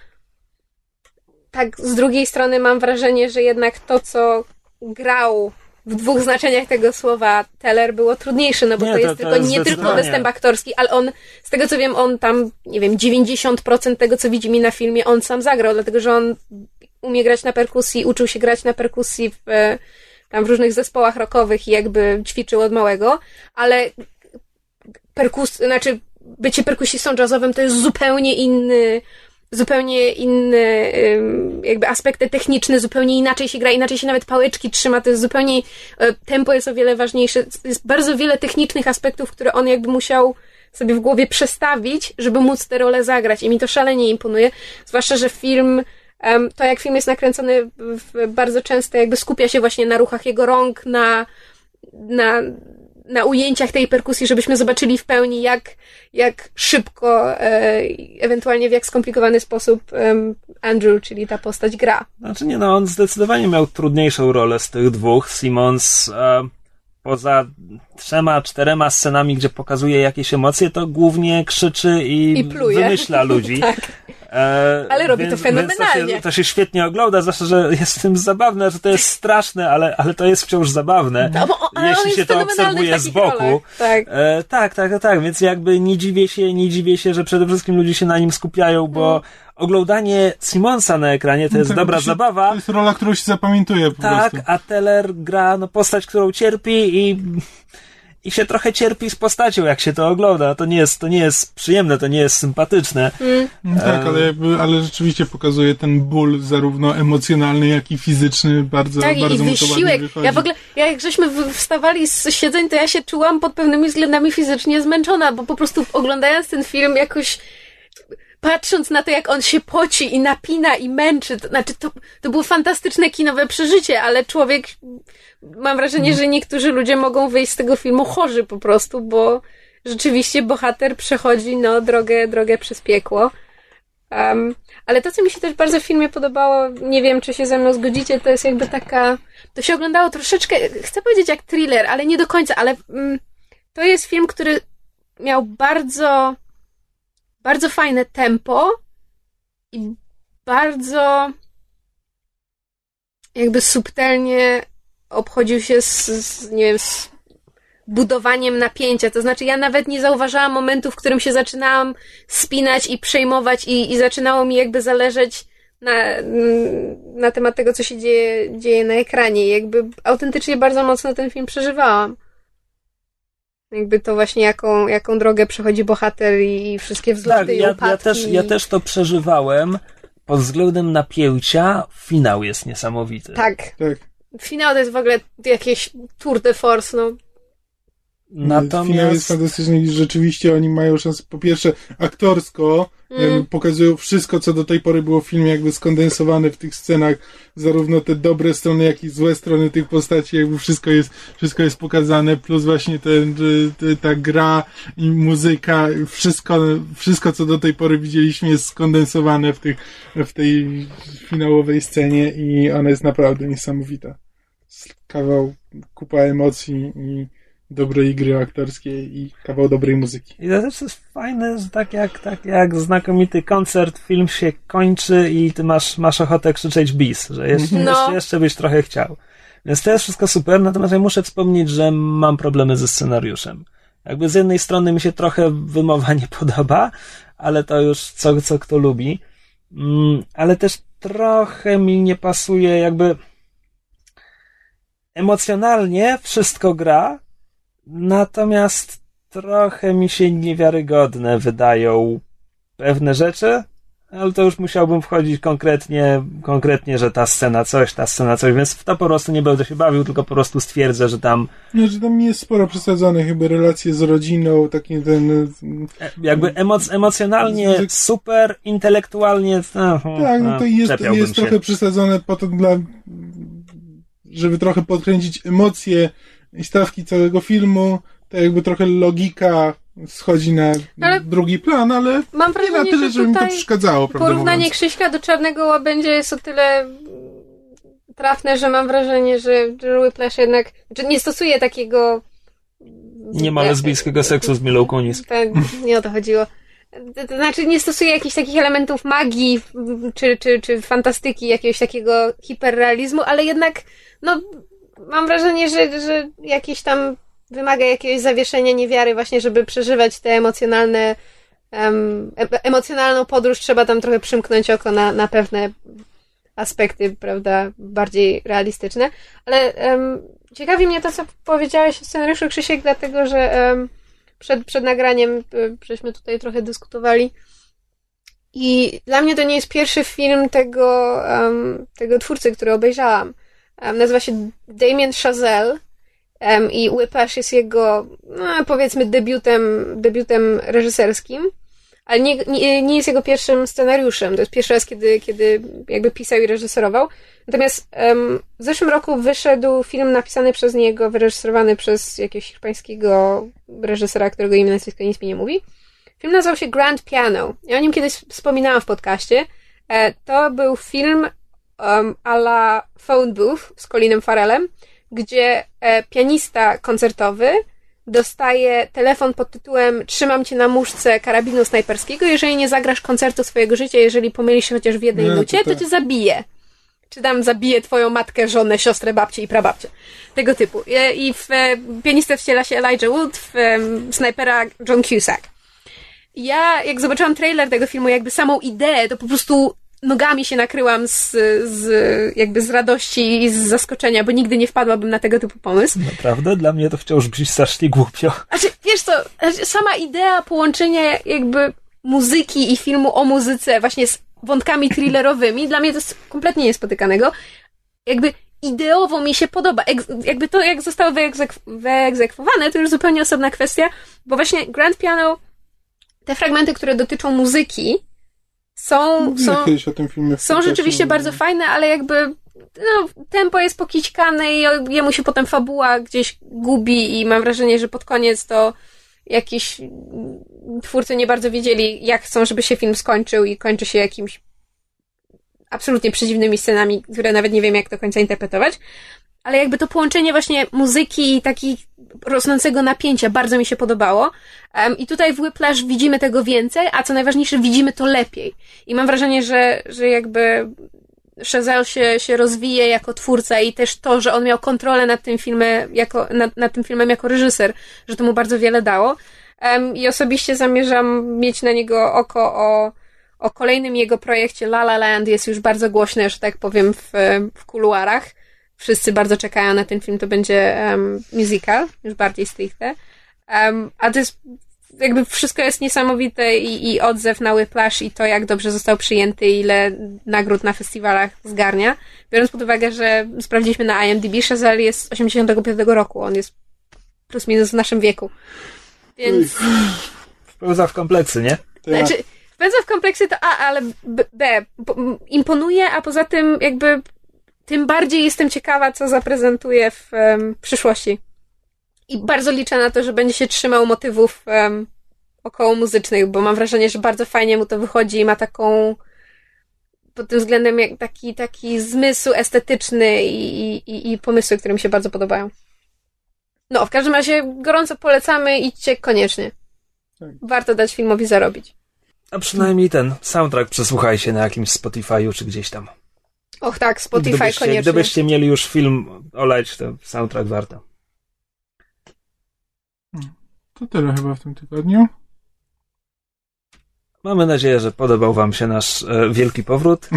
tak z drugiej strony mam wrażenie, że jednak to, co grał w dwóch znaczeniach tego słowa Teller było trudniejsze, no bo nie, to, jest to, tylko, jest nie tylko występ aktorski, ale on, z tego co wiem, on tam, nie wiem, 90% tego, co widzi mi na filmie, on sam zagrał, dlatego, że on umie grać na perkusji, uczył się grać na perkusji w, tam w różnych zespołach rockowych i jakby ćwiczył od małego, ale perkus, znaczy bycie perkusistą jazzowym to jest zupełnie inny zupełnie inne jakby aspekty techniczne, zupełnie inaczej się gra, inaczej się nawet pałeczki trzyma, to jest zupełnie, e, tempo jest o wiele ważniejsze, jest bardzo wiele technicznych aspektów, które on jakby musiał sobie w głowie przestawić, żeby móc tę rolę zagrać i mi to szalenie imponuje, zwłaszcza, że film to jak film jest nakręcony bardzo często jakby skupia się właśnie na ruchach jego rąk, na, na, na ujęciach tej perkusji, żebyśmy zobaczyli w pełni, jak, jak szybko, e, ewentualnie w jak skomplikowany sposób Andrew, czyli ta postać gra. Znaczy nie, no on zdecydowanie miał trudniejszą rolę z tych dwóch. Simons e, poza trzema, czterema scenami, gdzie pokazuje jakieś emocje, to głównie krzyczy i, I wymyśla ludzi. tak. E, ale robi więc, to fenomenalnie. To się, to się, świetnie ogląda, zwłaszcza, że jest w tym zabawne, że to jest straszne, ale, ale to jest wciąż zabawne. No, bo, jeśli się to obserwuje z boku. Tak. E, tak, tak, tak, więc jakby nie dziwię się, nie dziwię się, że przede wszystkim ludzie się na nim skupiają, bo mm. oglądanie Simonsa na ekranie to jest tak, dobra to się, zabawa. To jest rola, którą się zapamiętuje po tak, prostu. a Teller gra no, postać, którą cierpi i i się trochę cierpi z postacią, jak się to ogląda. To nie jest, to nie jest przyjemne, to nie jest sympatyczne. Mm. tak, ale, ale rzeczywiście pokazuje ten ból zarówno emocjonalny, jak i fizyczny bardzo, tak, bardzo i wysiłek. Ja w ogóle, jak żeśmy wstawali z siedzeń, to ja się czułam pod pewnymi względami fizycznie zmęczona, bo po prostu oglądając ten film jakoś patrząc na to, jak on się poci i napina i męczy, to znaczy to, to było fantastyczne kinowe przeżycie, ale człowiek, mam wrażenie, że niektórzy ludzie mogą wyjść z tego filmu chorzy po prostu, bo rzeczywiście bohater przechodzi, no, drogę, drogę przez piekło. Um, ale to, co mi się też bardzo w filmie podobało, nie wiem, czy się ze mną zgodzicie, to jest jakby taka, to się oglądało troszeczkę, chcę powiedzieć jak thriller, ale nie do końca, ale mm, to jest film, który miał bardzo bardzo fajne tempo i bardzo jakby subtelnie obchodził się z, z, nie wiem, z budowaniem napięcia. To znaczy, ja nawet nie zauważałam momentu, w którym się zaczynałam spinać i przejmować, i, i zaczynało mi jakby zależeć na, na temat tego, co się dzieje, dzieje na ekranie. Jakby autentycznie bardzo mocno ten film przeżywałam. Jakby to właśnie jaką, jaką drogę przechodzi bohater i wszystkie wzloty tak, i ja, ja, też, ja też to przeżywałem. Pod względem napięcia finał jest niesamowity. Tak. tak. Finał to jest w ogóle jakieś tour de force, no. Natomiast... Finał jest fantastyczny i rzeczywiście oni mają szansę, po pierwsze, aktorsko mm. pokazują wszystko, co do tej pory było w filmie jakby skondensowane w tych scenach, zarówno te dobre strony, jak i złe strony tych postaci, jakby wszystko jest, wszystko jest pokazane, plus właśnie ten, ta gra i muzyka, wszystko, wszystko, co do tej pory widzieliśmy jest skondensowane w tych, w tej finałowej scenie i ona jest naprawdę niesamowita. Kawał, kupa emocji i dobrej gry aktorskiej i kawał dobrej muzyki. I to też jest fajne, że tak jak, tak jak znakomity koncert, film się kończy i ty masz, masz ochotę krzyczeć bis, że jeszcze, no. jeszcze, jeszcze byś trochę chciał. Więc to jest wszystko super, natomiast ja muszę wspomnieć, że mam problemy ze scenariuszem. Jakby z jednej strony mi się trochę wymowa nie podoba, ale to już co, co kto lubi. Mm, ale też trochę mi nie pasuje jakby emocjonalnie wszystko gra, Natomiast trochę mi się niewiarygodne wydają pewne rzeczy, ale to już musiałbym wchodzić konkretnie, konkretnie, że ta scena coś, ta scena coś, więc w to po prostu nie będę się bawił, tylko po prostu stwierdzę, że tam... No, że tam jest sporo przesadzone chyba relacje z rodziną, taki ten... E, jakby emoc emocjonalnie super, intelektualnie... No, tak, no to jest, jest trochę przesadzone po to dla... żeby trochę podkręcić emocje i stawki całego filmu, to jakby trochę logika schodzi na ale drugi plan, ale mam wrażenie, nie na tyle, że żeby mi to przeszkadzało. Porównanie mówiąc. Krzyśka do Czarnego Łabędzia jest o tyle trafne, że mam wrażenie, że Whiplash jednak że nie stosuje takiego nie ma lesbijskiego seksu z Milą Kunis. Tak, nie o to chodziło. To znaczy nie stosuje jakichś takich elementów magii czy, czy, czy fantastyki, jakiegoś takiego hiperrealizmu, ale jednak no, mam wrażenie, że, że jakieś tam wymaga jakiegoś zawieszenia niewiary właśnie, żeby przeżywać te emocjonalne emocjonalną podróż trzeba tam trochę przymknąć oko na, na pewne aspekty, prawda, bardziej realistyczne. Ale ciekawi mnie to, co powiedziałeś o scenariuszu Krzysiek, dlatego, że przed, przed nagraniem y, żeśmy tutaj trochę dyskutowali i dla mnie to nie jest pierwszy film tego, tego twórcy, który obejrzałam. Um, nazywa się Damien Chazelle um, i Whiplash jest jego, no, powiedzmy, debiutem, debiutem reżyserskim, ale nie, nie, nie, jest jego pierwszym scenariuszem. To jest pierwszy raz, kiedy, kiedy jakby pisał i reżyserował. Natomiast um, w zeszłym roku wyszedł film napisany przez niego, wyreżyserowany przez jakiegoś hiszpańskiego reżysera, którego imię nazwisko nic mi nie mówi. Film nazywał się Grand Piano. Ja o nim kiedyś wspominałam w podcaście. E, to był film um, a la Phone Booth z Colinem Farelem, gdzie e, pianista koncertowy dostaje telefon pod tytułem Trzymam cię na muszce karabinu snajperskiego, jeżeli nie zagrasz koncertu swojego życia, jeżeli pomylisz się chociaż w jednej no, nucie, to, to cię zabije. Czy tam zabije twoją matkę, żonę, siostrę, babcię i prababcię. Tego typu. I w e, pianistę wciela się Elijah Wood, w snajpera John Cusack. Ja, jak zobaczyłam trailer tego filmu, jakby samą ideę, to po prostu nogami się nakryłam z, z jakby z radości i z zaskoczenia, bo nigdy nie wpadłabym na tego typu pomysł. Naprawdę? Dla mnie to wciąż brzmi strasznie głupio. Znaczy, wiesz co, znaczy, sama idea połączenia jakby muzyki i filmu o muzyce właśnie z wątkami thrillerowymi, dla mnie to jest kompletnie niespotykanego. Jakby ideowo mi się podoba. jakby to, jak zostało wyegzek wyegzekwowane, to już zupełnie osobna kwestia, bo właśnie Grand Piano, te fragmenty, które dotyczą muzyki, są, są, są rzeczywiście bardzo fajne, ale jakby no, tempo jest pokićkane i jemu się potem fabuła gdzieś gubi i mam wrażenie, że pod koniec to jakiś twórcy nie bardzo wiedzieli, jak chcą, żeby się film skończył i kończy się jakimś absolutnie przedziwnymi scenami, które nawet nie wiem, jak do końca interpretować. Ale jakby to połączenie właśnie muzyki i takich rosnącego napięcia bardzo mi się podobało. Um, I tutaj w Whiplash widzimy tego więcej, a co najważniejsze, widzimy to lepiej. I mam wrażenie, że, że jakby Chazelle się, się rozwije jako twórca i też to, że on miał kontrolę nad tym filmem jako, nad, nad tym filmem jako reżyser, że to mu bardzo wiele dało. Um, I osobiście zamierzam mieć na niego oko o, o kolejnym jego projekcie La La Land. Jest już bardzo głośne, że tak powiem, w, w kuluarach. Wszyscy bardzo czekają na ten film. To będzie um, musical, już bardziej stricte. Um, a to jest jakby wszystko jest niesamowite i, i odzew na Whiplash i to, jak dobrze został przyjęty, ile nagród na festiwalach zgarnia. Biorąc pod uwagę, że sprawdziliśmy na IMDb, Chazelle jest z 85 roku. On jest plus minus w naszym wieku. Więc... Wpełza w kompleksy, nie? Znaczy, wpełza w kompleksy to A, ale B, B imponuje, a poza tym jakby tym bardziej jestem ciekawa, co zaprezentuje w um, przyszłości. I bardzo liczę na to, że będzie się trzymał motywów um, około muzycznych, bo mam wrażenie, że bardzo fajnie mu to wychodzi i ma taką pod tym względem jak taki, taki zmysł estetyczny i, i, i pomysły, które mi się bardzo podobają. No, w każdym razie gorąco polecamy, idźcie koniecznie. Tak. Warto dać filmowi zarobić. A przynajmniej ten soundtrack przesłuchajcie na jakimś Spotify'u czy gdzieś tam. Och tak, Spotify gdybyście, koniecznie. Gdybyście mieli już film oleć, to soundtrack warto. To tyle chyba w tym tygodniu. Mamy nadzieję, że podobał Wam się nasz e, wielki powrót.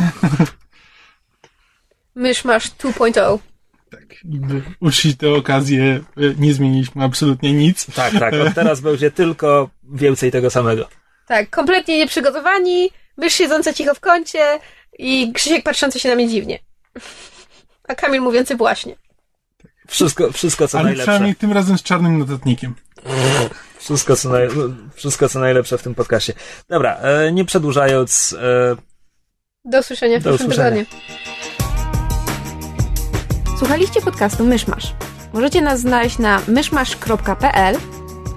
Myszmasz 2.0. Tak, uszli tę okazję, e, nie zmieniliśmy absolutnie nic. Tak, tak, od teraz będzie tylko więcej tego samego. Tak, kompletnie nieprzygotowani, mysz siedząca cicho w kącie i Krzysiek patrzący się na mnie dziwnie. A Kamil mówiący właśnie. Wszystko, wszystko co Ale najlepsze. przynajmniej tym razem z czarnym notatnikiem. Wszystko co, naj... Wszystko, co najlepsze w tym podcaście. Dobra, e, nie przedłużając. E... Do usłyszenia w do przyszłym usłyszenia. tygodniu. Słuchaliście podcastu Myszmasz. Możecie nas znaleźć na myszmasz.pl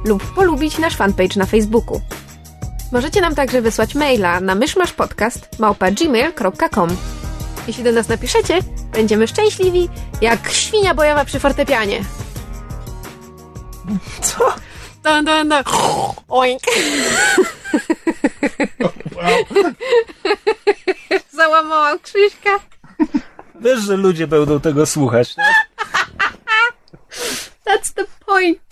lub polubić nasz fanpage na Facebooku. Możecie nam także wysłać maila na myszmaszpodcast.gmail.com Jeśli do nas napiszecie, będziemy szczęśliwi jak świnia bojowa przy fortepianie. Co? Dun, dun, dun. Oink. Oh, wow. Załamałam Krzyśka. Wiesz, że ludzie będą tego słuchać, tak? That's the point.